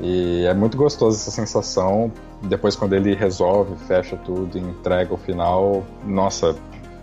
Speaker 4: E é muito gostoso essa sensação. Depois, quando ele resolve, fecha tudo entrega o final, nossa,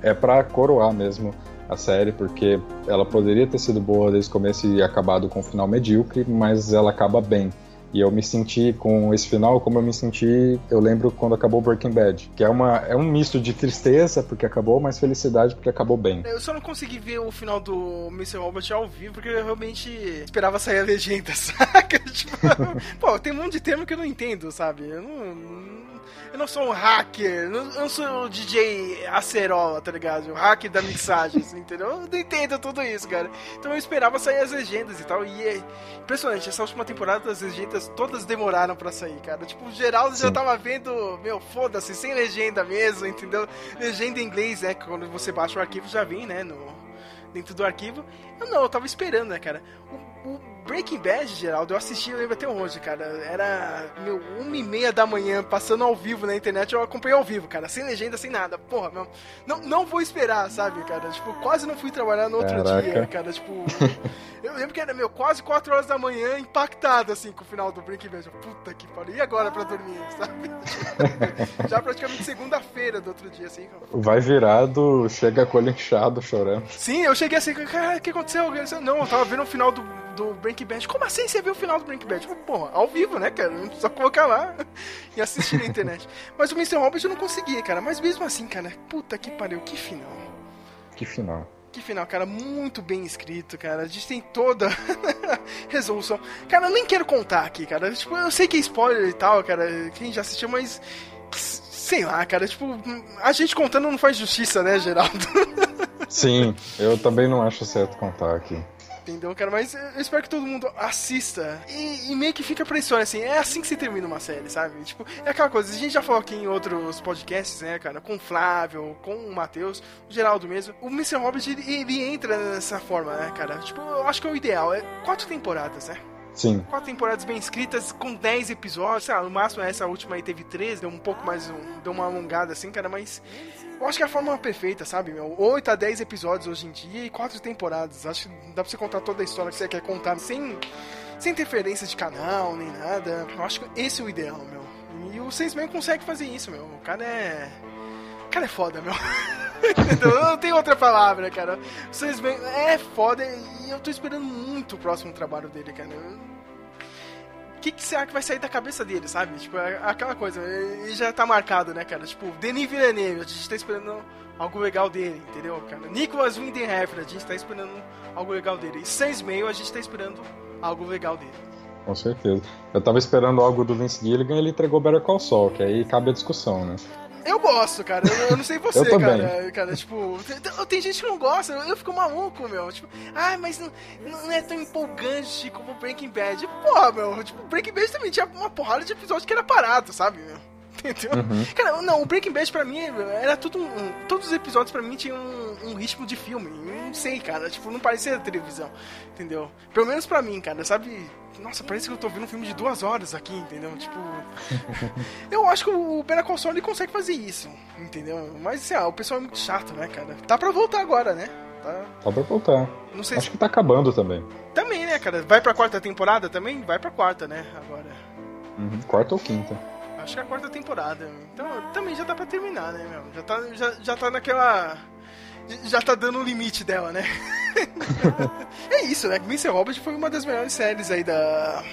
Speaker 4: é pra coroar mesmo a série, porque ela poderia ter sido boa desde o começo e acabado com um final medíocre, mas ela acaba bem. E eu me senti com esse final como eu me senti, eu lembro quando acabou Breaking Bad, que é, uma, é um misto de tristeza porque acabou, mas felicidade porque acabou bem.
Speaker 3: Eu só não consegui ver o final do Mr. Robot ao vivo, porque eu realmente esperava sair a legenda, <laughs> saca? Tipo, <laughs> pô, tem um monte de termo que eu não entendo, sabe? Eu não. Eu não sou um hacker, eu não, sou o DJ Acerola, tá ligado? O hacker da mixagem, assim, entendeu? Eu não entendo tudo isso, cara. Então eu esperava sair as legendas e tal. E é impressionante, essa última temporada as legendas todas demoraram pra sair, cara. Tipo, o Geraldo já
Speaker 4: Sim.
Speaker 3: tava vendo, meu, foda-se, sem legenda mesmo, entendeu? Legenda em inglês, né? Quando você baixa o arquivo já vem, né? No, dentro do arquivo. Eu não, eu tava esperando, né, cara? O Breaking Bad, Geraldo, eu assisti, eu lembro até hoje, cara. Era, meu, uma e meia da manhã, passando ao vivo na internet, eu acompanhei ao vivo, cara. Sem legenda, sem nada. Porra, meu, não, não vou esperar, sabe, cara? Tipo, quase não fui trabalhar no outro
Speaker 4: Caraca.
Speaker 3: dia, cara. Tipo, <laughs> eu lembro que era, meu, quase 4 horas da manhã, impactado, assim, com o final do Breaking Bad. Puta que pariu. E agora pra dormir, sabe? <laughs> Já praticamente segunda-feira do outro dia, assim.
Speaker 4: Vai virado, chega com o olho inchado, chorando.
Speaker 3: Sim, eu cheguei assim, cara, o que aconteceu? Não, eu tava vendo o final do, do Breaking Bad. Como assim você viu o final do Breaking Bad? Porra, ao vivo, né, cara? <laughs> Não precisa colocar lá <laughs> e assistir na internet. <laughs> Mas o Mr. Robert eu não consegui, cara. Mas mesmo assim, cara, puta que pariu, que final.
Speaker 4: Que final.
Speaker 3: Que final, cara, muito bem escrito, cara. A gente tem toda resolução. Cara, eu nem quero contar aqui, cara. Tipo, eu sei que é spoiler e tal, cara. Quem já assistiu, mas. Sei lá, cara. Tipo, a gente contando não faz justiça, né, Geraldo?
Speaker 4: Sim, eu também não acho certo contar aqui.
Speaker 3: Entendeu, cara? Mas eu espero que todo mundo assista e, e meio que fica pra assim. É assim que se termina uma série, sabe? Tipo, é aquela coisa. A gente já falou aqui em outros podcasts, né, cara? Com o Flávio, com o Matheus, o Geraldo mesmo. O Mr. Hobbit, ele, ele entra nessa forma, né, cara? Tipo, eu acho que é o ideal. É quatro temporadas, né?
Speaker 4: Sim.
Speaker 3: Quatro temporadas bem escritas, com 10 episódios, sei lá, no máximo essa última aí teve 13, deu um pouco mais, um, deu uma alongada assim, cara, mas eu acho que é a forma perfeita, sabe, meu? 8 a 10 episódios hoje em dia e quatro temporadas. Acho que dá pra você contar toda a história que você quer contar sem, sem interferência de canal, nem nada. Eu acho que esse é o ideal, meu. E o Seis Man consegue fazer isso, meu. O cara é. O cara é foda, meu. <laughs> <laughs> Entendeu? Não tem outra palavra, cara. Seis Man é foda e eu tô esperando muito o próximo trabalho dele, cara. O que, que será que vai sair da cabeça dele, sabe? Tipo, é aquela coisa, ele já tá marcado, né, cara? Tipo, Denis Villeneuve, a gente tá esperando algo legal dele, entendeu, cara? Nicholas Winding Refn, a gente tá esperando algo legal dele. E Seis Meio, a gente tá esperando algo legal dele.
Speaker 4: Com certeza. Eu tava esperando algo do Vince Gilligan e ele entregou Better Call Saul, que aí cabe a discussão, né?
Speaker 3: Eu gosto, cara. Eu, eu não sei <laughs> você, cara. Cara, tipo, tem, tem gente que não gosta, eu, eu fico maluco, meu. Tipo, ah, mas não, não é tão empolgante como Breaking Bad. Porra, meu, tipo, Breaking Bad também tinha uma porrada de episódio que era parado, sabe, meu? <laughs> Entendeu? Cara, não, o Breaking Bad pra mim era tudo um, Todos os episódios pra mim tinham um, um ritmo de filme. Não sei, cara. Tipo, não parecia televisão. Entendeu? Pelo menos pra mim, cara, sabe? Nossa, parece que eu tô vendo um filme de duas horas aqui, entendeu? Tipo. <laughs> eu acho que o Better Call Saul ele consegue fazer isso, entendeu? Mas, assim, ah, o pessoal é muito chato, né, cara? Tá pra voltar agora, né? Tá.
Speaker 4: Só pra voltar.
Speaker 3: Não sei
Speaker 4: Acho
Speaker 3: se.
Speaker 4: que tá acabando também.
Speaker 3: Também, né, cara? Vai pra quarta temporada também? Vai pra quarta, né? Agora.
Speaker 4: Uhum. Quarta ou quinta.
Speaker 3: Acho que é a quarta temporada. Então também já dá pra terminar, né, meu? Já tá, já, já tá naquela. Já tá dando o limite dela, né? <laughs> é isso, né? Mr. Robert foi uma das melhores séries aí da,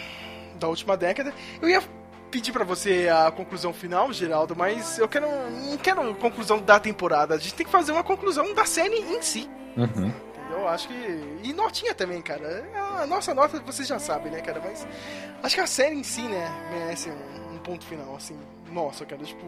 Speaker 3: da última década. Eu ia pedir pra você a conclusão final, Geraldo, mas eu quero. Não quero conclusão da temporada. A gente tem que fazer uma conclusão da série em si.
Speaker 4: Uhum.
Speaker 3: Entendeu? Eu acho que. E notinha também, cara. A nossa nota vocês já sabem, né, cara? Mas acho que a série em si, né, merece um ponto final, assim. Nossa, cara, tipo.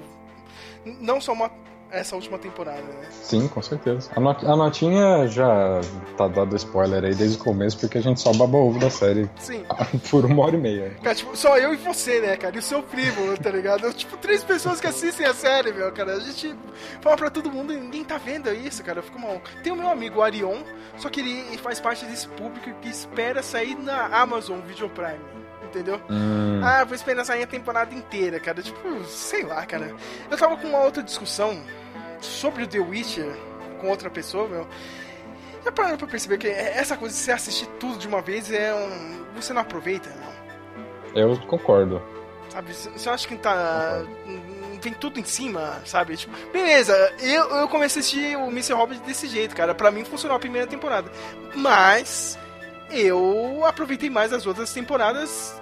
Speaker 3: Não só uma, essa última temporada, né?
Speaker 4: Sim, com certeza. A, not- a notinha já tá dado spoiler aí desde o começo, porque a gente só baba ovo da série
Speaker 3: Sim. <laughs>
Speaker 4: por uma hora e meia.
Speaker 3: Cara, tipo, só eu e você, né, cara? E o seu primo, tá ligado? <laughs> Tipo, três pessoas que assistem a série, meu, cara. A gente fala pra todo mundo e ninguém tá vendo isso, cara. Eu fico mal. Tem o meu amigo Arion, só que ele faz parte desse público que espera sair na Amazon Video Prime. Entendeu?
Speaker 4: Hum,
Speaker 3: Ah, vou esperar sair a temporada inteira, cara. Tipo, sei lá, cara. Eu tava com uma outra discussão sobre o The Witcher com outra pessoa, meu. Já pararam pra perceber que essa coisa de você assistir tudo de uma vez é um. Você não aproveita, não.
Speaker 4: eu concordo.
Speaker 3: Sabe? Você acha que tá. Vem tudo em cima, sabe? Tipo, beleza, eu, eu comecei a assistir o Mr. Hobbit desse jeito, cara. Pra mim funcionou a primeira temporada. Mas eu aproveitei mais as outras temporadas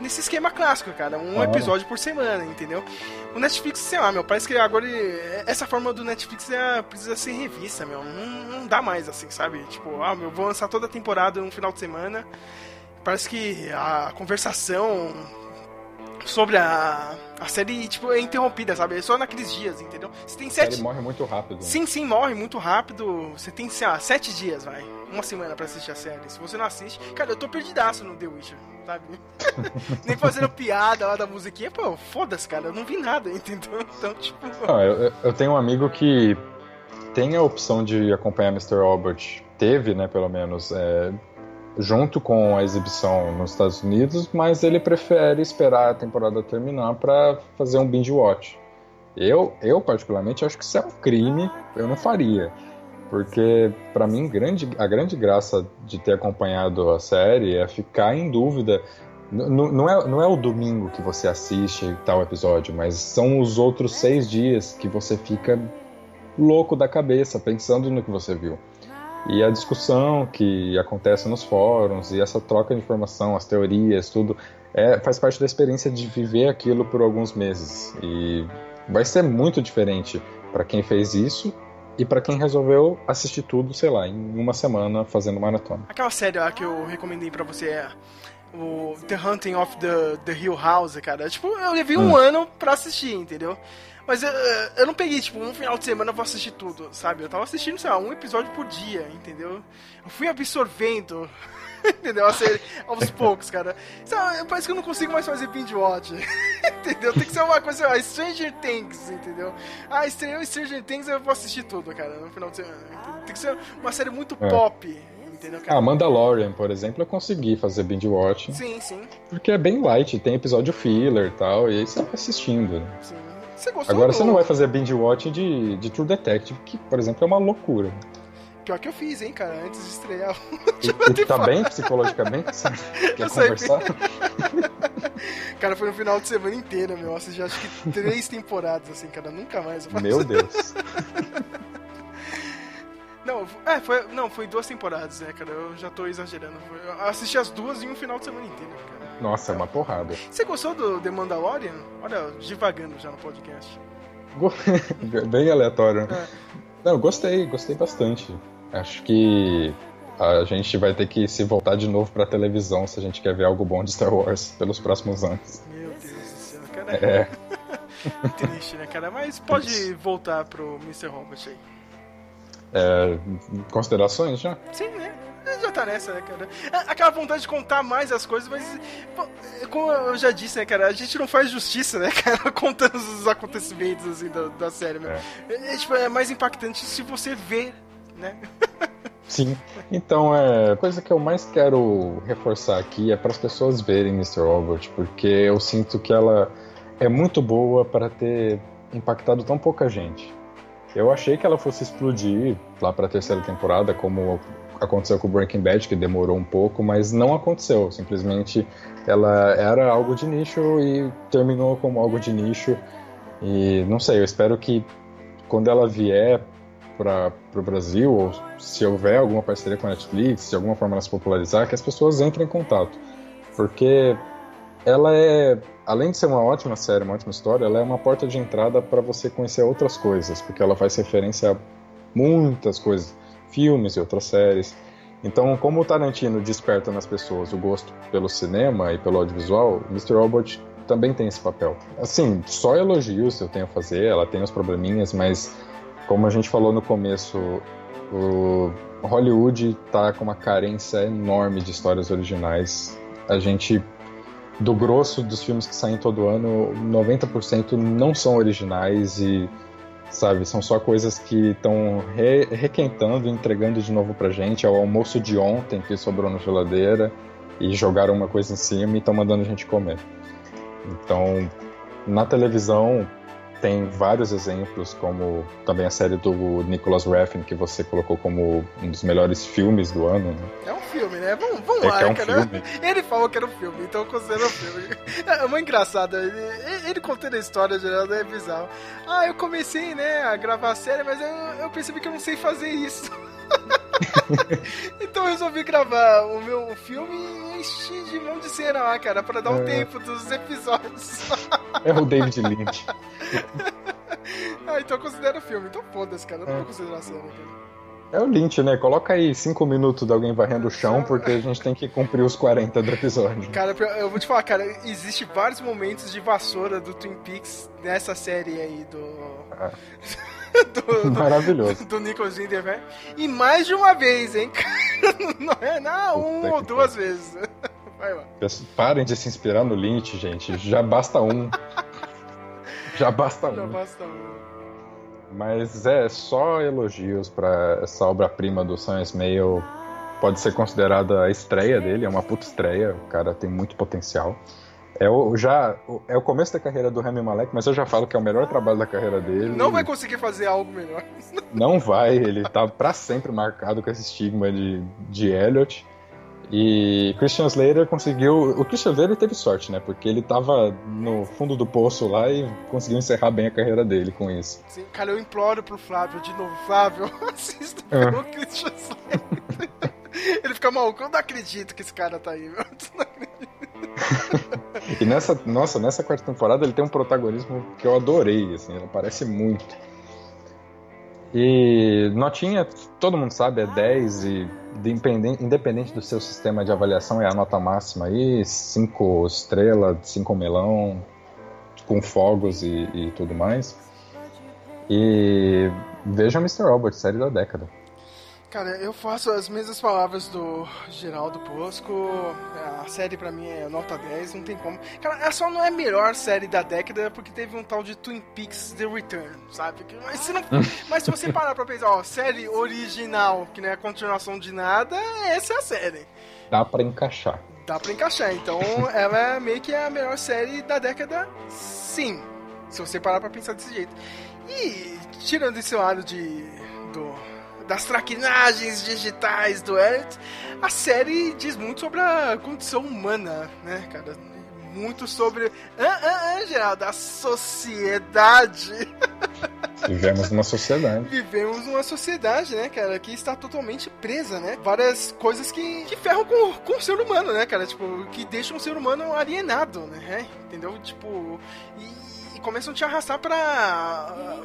Speaker 3: nesse esquema clássico, cara. Um
Speaker 4: Ah.
Speaker 3: episódio por semana, entendeu? O Netflix, sei lá, meu, parece que agora essa forma do Netflix é, precisa ser revista, meu. Não, não dá mais assim, sabe? Tipo, ah, meu, vou lançar toda a temporada no final de semana. Parece que a conversação sobre a, a série, tipo, é interrompida, sabe? É só naqueles dias, entendeu? Você tem sete.
Speaker 4: série morre muito rápido. né?
Speaker 3: Sim, sim, morre muito rápido. Você tem, sei lá, sete dias, vai. Uma semana pra assistir a série. Se você não assiste, cara, eu tô perdidaço no The Witcher, sabe? <laughs> Nem fazendo piada lá da musiquinha, pô, foda-se, cara, eu não vi nada, <laughs> entendeu? Então, tipo.
Speaker 4: Não, eu, eu- tenho um amigo que tem a opção de acompanhar Mr. Robert, teve, né, pelo menos, é, junto com a exibição nos Estados Unidos, mas ele prefere esperar a temporada terminar pra fazer um binge watch. Eu, eu particularmente acho que isso é um crime, eu não faria. Porque, pra mim, grande, a grande graça de ter acompanhado a série é ficar em dúvida. N- n- Não é, não é o domingo que você assiste tal episódio, mas são os outros seis dias que você fica louco da cabeça, pensando no que você viu. E a discussão que acontece nos fóruns, e essa troca de informação, as teorias, tudo, é, faz parte da experiência de viver aquilo por alguns meses. E vai ser muito diferente para quem fez isso e para quem resolveu assistir tudo, sei lá, em uma semana fazendo maratona.
Speaker 3: Aquela série lá que eu recomendei pra você é o The Hunting of the, the Hill House, cara. Tipo, eu levei um
Speaker 4: Hum.
Speaker 3: ano pra assistir, entendeu? Mas eu, eu não peguei, tipo, um final de semana eu vou assistir tudo, sabe? Eu tava assistindo, sei lá, um episódio por dia, entendeu? Eu fui absorvendo, <laughs> entendeu? A série aos <laughs> poucos, cara. Sabe, parece que eu não consigo mais fazer binge watch, <laughs> entendeu? Tem que ser uma coisa, lá, Stranger Things, entendeu? Ah, estreou Stranger Things, eu vou assistir tudo, cara, no final de semana. Tem que ser uma série muito
Speaker 4: É.
Speaker 3: pop, entendeu, cara?
Speaker 4: Ah, Mandalorian, por exemplo, eu consegui fazer binge watching.
Speaker 3: Sim, sim,
Speaker 4: Porque é bem light, tem episódio filler e tal, e aí você vai assistindo.
Speaker 3: sim. Você gostou
Speaker 4: Agora
Speaker 3: do...
Speaker 4: você não vai fazer binge watching de, de True Detective, que, por exemplo, é uma loucura.
Speaker 3: Pior que eu fiz, hein, cara, antes de estrear.
Speaker 4: E, e tá bem psicologicamente? Você <laughs> quer
Speaker 3: Eu
Speaker 4: conversar? <laughs>
Speaker 3: Cara, foi no final de semana inteira, meu. Eu assisti acho que três temporadas, assim, cara. Nunca mais. eu faço.
Speaker 4: Meu Deus. <laughs>
Speaker 3: Não, é, foi, não, foi duas temporadas, né, cara? Eu já tô exagerando. Eu assisti as duas em um final de semana inteiro, cara.
Speaker 4: Nossa, é uma porrada.
Speaker 3: Você gostou do The Mandalorian? Olha, divagando já no podcast. <laughs>
Speaker 4: Bem aleatório.
Speaker 3: É.
Speaker 4: Não, gostei, gostei bastante. Acho que a gente vai ter que se voltar de novo pra televisão se a gente quer ver algo bom de Star Wars pelos próximos anos.
Speaker 3: Meu Deus do céu, cara.
Speaker 4: É, <laughs>
Speaker 3: Triste, né, cara? Mas pode voltar pro Mr. Robot aí.
Speaker 4: é, considerações já?
Speaker 3: Sim, né? Já tá nessa, né, cara? A- Aquela vontade de contar mais as coisas, mas. pô, Como eu já disse, né, cara? A gente não faz justiça, né, <laughs> cara? Contando os acontecimentos, assim, da, da série, meu.
Speaker 4: É.
Speaker 3: É, tipo, é mais impactante se você ver, né? <laughs>
Speaker 4: Sim. Então, é, a coisa que eu mais quero reforçar aqui é para as pessoas verem Mr. Robot, porque eu sinto que ela é muito boa para ter impactado tão pouca gente. Eu achei que ela fosse explodir lá para a terceira temporada, como aconteceu com Breaking Bad, que demorou um pouco, mas não aconteceu. Simplesmente ela era algo de nicho e terminou como algo de nicho. E não sei, eu espero que quando ela vier para o Brasil, ou se houver alguma parceria com a Netflix, de alguma forma ela se popularizar, que as pessoas entrem em contato. Porque ela é, além de ser uma ótima série, uma ótima história, ela é uma porta de entrada para você conhecer outras coisas, porque ela faz referência a muitas coisas, filmes e outras séries. Então, como o Tarantino desperta nas pessoas o gosto pelo cinema e pelo audiovisual, Mr. Robot também tem esse papel. Assim, só elogios eu tenho a fazer, ela tem os probleminhas, mas como a gente falou no começo, o Hollywood tá com uma carência enorme de histórias originais. A gente do grosso dos filmes que saem todo ano, 90% não são originais e sabe, são só coisas que estão re requentando, entregando de novo pra gente, é o almoço de ontem que sobrou na geladeira e jogaram uma coisa em cima e estão mandando a gente comer. Então, na televisão tem vários exemplos, como também a série do Nicholas Refn, que você colocou como um dos melhores filmes do ano. Né?
Speaker 3: É um filme, né? Vamos, vamos
Speaker 4: É
Speaker 3: lá,
Speaker 4: é um
Speaker 3: cara.
Speaker 4: filme.
Speaker 3: Ele falou que era um filme, então eu considero um filme. É muito engraçado. Ele, ele contando a história, Geraldo, é bizarro. Ah, eu comecei, né, a gravar a série, mas eu, eu percebi que eu não sei fazer isso. <laughs> eu resolvi gravar o meu filme e enchi de mão de cena lá, cara, pra dar
Speaker 4: É.
Speaker 3: tempo dos episódios.
Speaker 4: É o David Lynch. <laughs>
Speaker 3: ah, então eu considero filme. Então foda-se, cara. Eu não
Speaker 4: É.
Speaker 3: vou considerar série, cara.
Speaker 4: É o Lynch, né? Coloca aí cinco minutos de alguém varrendo o chão, porque a gente tem que cumprir os 40 do episódio.
Speaker 3: Cara, eu vou te falar, cara, existe vários momentos de vassoura do Twin Peaks nessa série aí do.
Speaker 4: Ah. <laughs> <laughs>
Speaker 3: do, do,
Speaker 4: Maravilhoso.
Speaker 3: do Nicholas Winterberg. E mais de uma vez, hein? <laughs> Não é não,
Speaker 4: Puta
Speaker 3: uma ou duas vezes. <laughs> Vai lá.
Speaker 4: Parem de se inspirar no Lynch, gente. Já basta um. Já basta
Speaker 3: Já
Speaker 4: um.
Speaker 3: basta um.
Speaker 4: Mas é só elogios pra essa obra-prima do Sam Smale. Pode ser considerada a estreia dele, é uma puta estreia. O cara tem muito potencial. É o, já, é o começo da carreira do Rami Malek, mas eu já falo que é o melhor trabalho da carreira dele.
Speaker 3: Não vai conseguir fazer algo melhor. <laughs>
Speaker 4: Não vai, ele tá pra sempre marcado com esse estigma de, de Elliot. E Christian Slater conseguiu. O Christian Slater teve sorte, né? Porque ele tava no fundo do poço lá e conseguiu encerrar bem a carreira dele com isso.
Speaker 3: Sim, cara, eu imploro pro Flávio de novo. Flávio, <laughs> assista
Speaker 4: É.
Speaker 3: pelo Christian Slater. <laughs> Ele fica maluco. Eu não acredito que esse cara tá aí, meu. Tu não acredita. <laughs>
Speaker 4: E nessa, nossa, nessa quarta temporada ele tem um protagonismo que eu adorei, assim, ele aparece muito. E notinha, todo mundo sabe, é 10 e de independente, independente do seu sistema de avaliação é a nota máxima aí, 5 estrelas, 5 melão, com fogos e, e tudo mais. E vejam Mr. Robot, série da década.
Speaker 3: Cara, eu faço as mesmas palavras do Geraldo Bosco. A série pra mim é nota 10, não tem como. Cara, ela só não é a melhor série da década porque teve um tal de Twin Peaks The Return, sabe? Mas se, não... <laughs> Mas se você parar pra pensar, ó, série original, que não é a continuação de nada, essa é a série.
Speaker 4: Dá pra encaixar.
Speaker 3: Dá pra encaixar. Então <laughs> ela é meio que a melhor série da década, sim. Se você parar pra pensar desse jeito. E tirando esse lado de. do das traquinagens digitais do Elliot, a série diz muito sobre a condição humana, né, cara? Muito sobre. Ah, ah, ah, Geraldo, a sociedade. <laughs>
Speaker 4: Vivemos numa sociedade.
Speaker 3: Vivemos numa sociedade, né, cara, que está totalmente presa, né? Várias coisas que, que ferram com, com o ser humano, né, cara? Tipo, que deixam o ser humano alienado, né? Entendeu? Tipo. E, e começam a te arrastar pra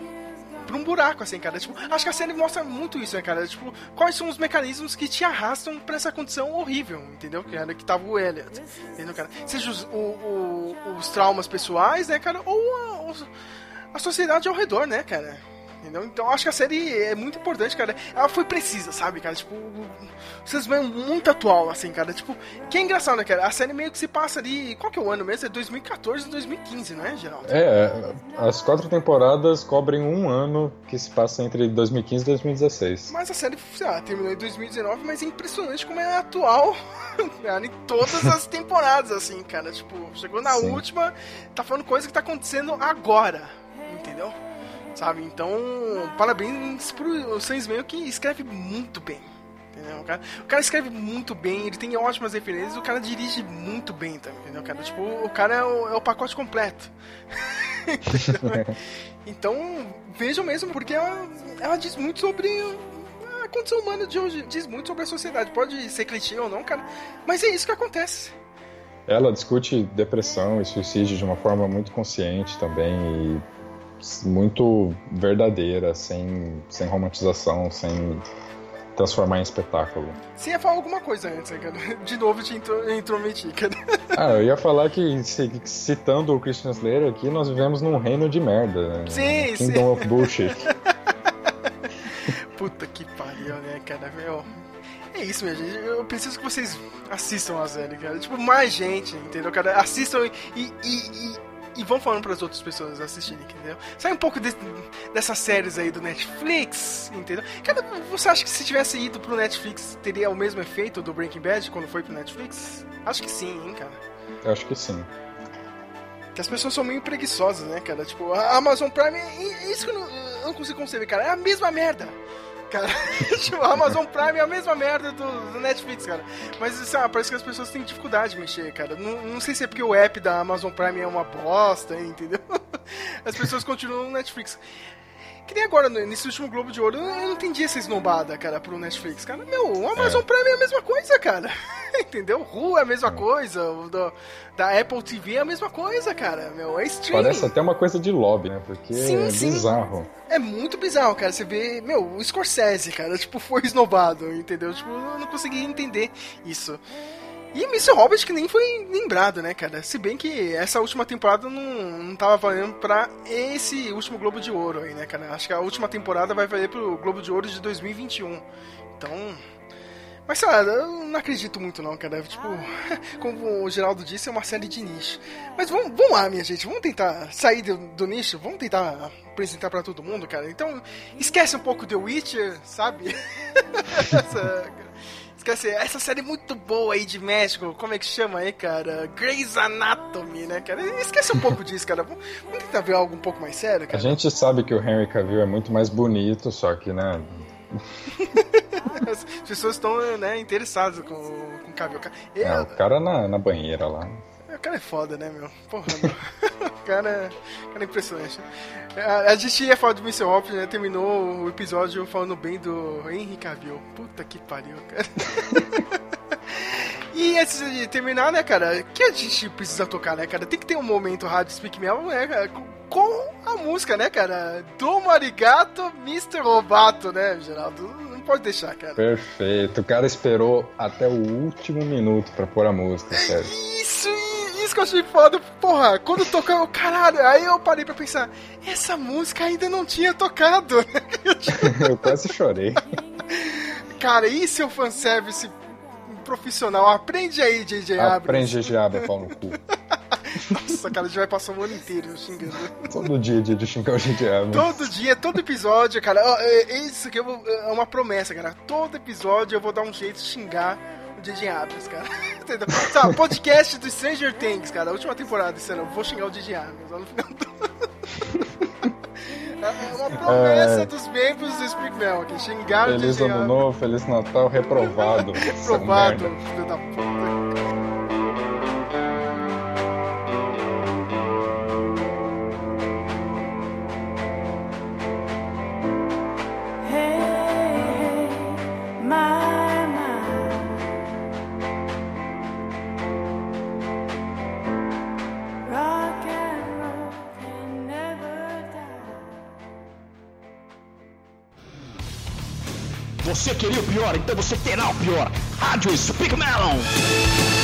Speaker 3: pra um buraco, assim, cara. Tipo, acho que a série mostra muito isso, né, cara? Tipo, quais são os mecanismos que te arrastam pra essa condição horrível, entendeu? Que era que tava o Elliot, entendeu, cara? Seja os, o, o, os traumas pessoais, né, cara? Ou a, a sociedade ao redor, né, cara? Entendeu? Então acho que a série é muito importante, cara. Ela foi precisa, sabe, cara? Tipo, vocês veem muito atual, assim, cara. Tipo, que é engraçado, né, cara? A série meio que se passa ali. Qual que é o ano mesmo? É 2014 e 2015, não é, Geraldo?
Speaker 4: É, as quatro temporadas cobrem um ano que se passa entre 2015 e 2016.
Speaker 3: Mas a série, sei lá, terminou em 2019, mas é impressionante como é atual <laughs> cara, em todas as <laughs> temporadas, assim, cara. Tipo, chegou na Sim. última, tá falando coisa que tá acontecendo agora, entendeu? Sabe? Então, parabéns pro Sam que escreve muito bem. O cara, o cara escreve muito bem, ele tem ótimas referências, o cara dirige muito bem também, entendeu, cara? Tipo, o cara é o, é o pacote completo. <laughs> então, vejam mesmo, porque ela, ela diz muito sobre a condição humana de hoje, diz muito sobre a sociedade. Pode ser clichê ou não, cara, mas é isso que acontece.
Speaker 4: Ela discute depressão e suicídio de uma forma muito consciente também e muito verdadeira, sem, sem romantização, sem transformar em espetáculo.
Speaker 3: Você ia falar alguma coisa antes, né, cara? <laughs> De novo te intrometi, cara. <laughs>
Speaker 4: Ah, eu ia falar que, citando o Christian Slater aqui, nós vivemos num reino de merda. Né?
Speaker 3: Sim,
Speaker 4: Kingdom
Speaker 3: sim.
Speaker 4: of Bullshit. <laughs>
Speaker 3: Puta que pariu, né, cara? Meu, é isso, minha gente. Eu preciso que vocês assistam a série, cara. Tipo, mais gente, entendeu, cara? Assistam e, e, e e vão falando para as outras pessoas assistirem, entendeu? Sai um pouco de, dessas séries aí do Netflix, entendeu? Cara, você acha que se tivesse ido pro Netflix teria o mesmo efeito do Breaking Bad quando foi pro Netflix? Acho que sim, hein, cara.
Speaker 4: Eu acho que sim.
Speaker 3: Que as pessoas são meio preguiçosas, né, cara? Tipo, a Amazon Prime, isso que eu não, eu não consigo conceber, cara. É a mesma merda cara. <laughs> tipo, a Amazon Prime é a mesma merda do, do Netflix, cara. Mas, sei lá, parece que as pessoas têm dificuldade de mexer, cara. Não, não sei se é porque o app da Amazon Prime é uma bosta, entendeu? <laughs> As pessoas continuam no Netflix. Que nem agora, nesse último Globo de Ouro, eu não entendi essa esnobada, cara, pro Netflix. Cara, meu, o Amazon é. Prime é a mesma coisa, cara. <laughs> Entendeu? Ru é a mesma coisa, o do, da Apple TV é a mesma coisa, cara. Meu, é streaming.
Speaker 4: Parece até uma coisa de lobby, né? Porque sim, é sim. bizarro.
Speaker 3: É muito bizarro, cara. Você vê, meu, o Scorsese, cara, <laughs> tipo, foi esnobado, entendeu? Tipo, eu não consegui entender isso. E Mr. Robert que nem foi lembrado, né, cara? Se bem que essa última temporada não, não tava valendo pra esse último Globo de Ouro aí, né, cara? Acho que a última temporada vai valer pro Globo de Ouro de 2021. Então. Mas sei lá, eu não acredito muito não, cara. Tipo, <laughs> como o Geraldo disse, é uma série de nicho. Mas vamos, vamos lá, minha gente. Vamos tentar sair do, do nicho. Vamos tentar apresentar para todo mundo, cara. Então, esquece um pouco The Witcher, sabe? <laughs> Essa, Esquece, essa série muito boa aí de México, como é que chama aí, cara? Grey's Anatomy, né, cara? Esquece um pouco disso, cara. Vamos tentar ver algo um pouco mais sério, cara.
Speaker 4: A gente sabe que o Henry Cavill é muito mais bonito, só que, né... <laughs>
Speaker 3: As pessoas estão né, interessadas com, com o Cavill.
Speaker 4: Eu... É, o cara na, na banheira lá.
Speaker 3: O cara é foda, né, meu? Porra, meu. <laughs> o cara, o cara é impressionante. A, a gente ia falar do Mr. Hop, né? Terminou o episódio falando bem do Henry Cavill. Puta que pariu, cara. <laughs> E antes de terminar, né, cara, que a gente precisa tocar, né, cara? Tem que ter um momento rádio Speak Mel, né, cara, com a música, né, cara? Do Marigato, Mr. Robato, né, Geraldo? Não pode deixar, cara.
Speaker 4: Perfeito. O cara esperou até o último minuto pra pôr a música, sério.
Speaker 3: Isso, isso que eu achei foda. Porra, quando tocou, caralho, aí eu parei pra pensar, essa música ainda não tinha tocado. <laughs>
Speaker 4: eu quase chorei.
Speaker 3: Cara, isso é o fanservice profissional. Aprende aí, JJ Abrams.
Speaker 4: Aprende, JJ Abrams, pau no cu.
Speaker 3: Nossa, cara, a gente vai passar o ano inteiro xingando.
Speaker 4: Todo dia, dia de xingar o JJ Abrams.
Speaker 3: Todo dia, todo episódio, cara. Ó, é- Isso aqui é uma promessa, cara. Todo episódio eu vou dar um jeito de xingar o DJ Abrams, cara. <laughs> Entendeu? Tá, podcast do Stranger Things, cara. A última temporada desse ano. Vou xingar o DJ Abrams lá no final do... <laughs> É uma promessa
Speaker 4: É.
Speaker 3: dos membros do Speak Mel aqui. Xingar o
Speaker 4: Feliz Ano. Novo, Feliz Natal, reprovado. <laughs>
Speaker 3: Reprovado, filho da puta.
Speaker 10: Você queria o pior, então você terá o pior. Rádio Speak Melon.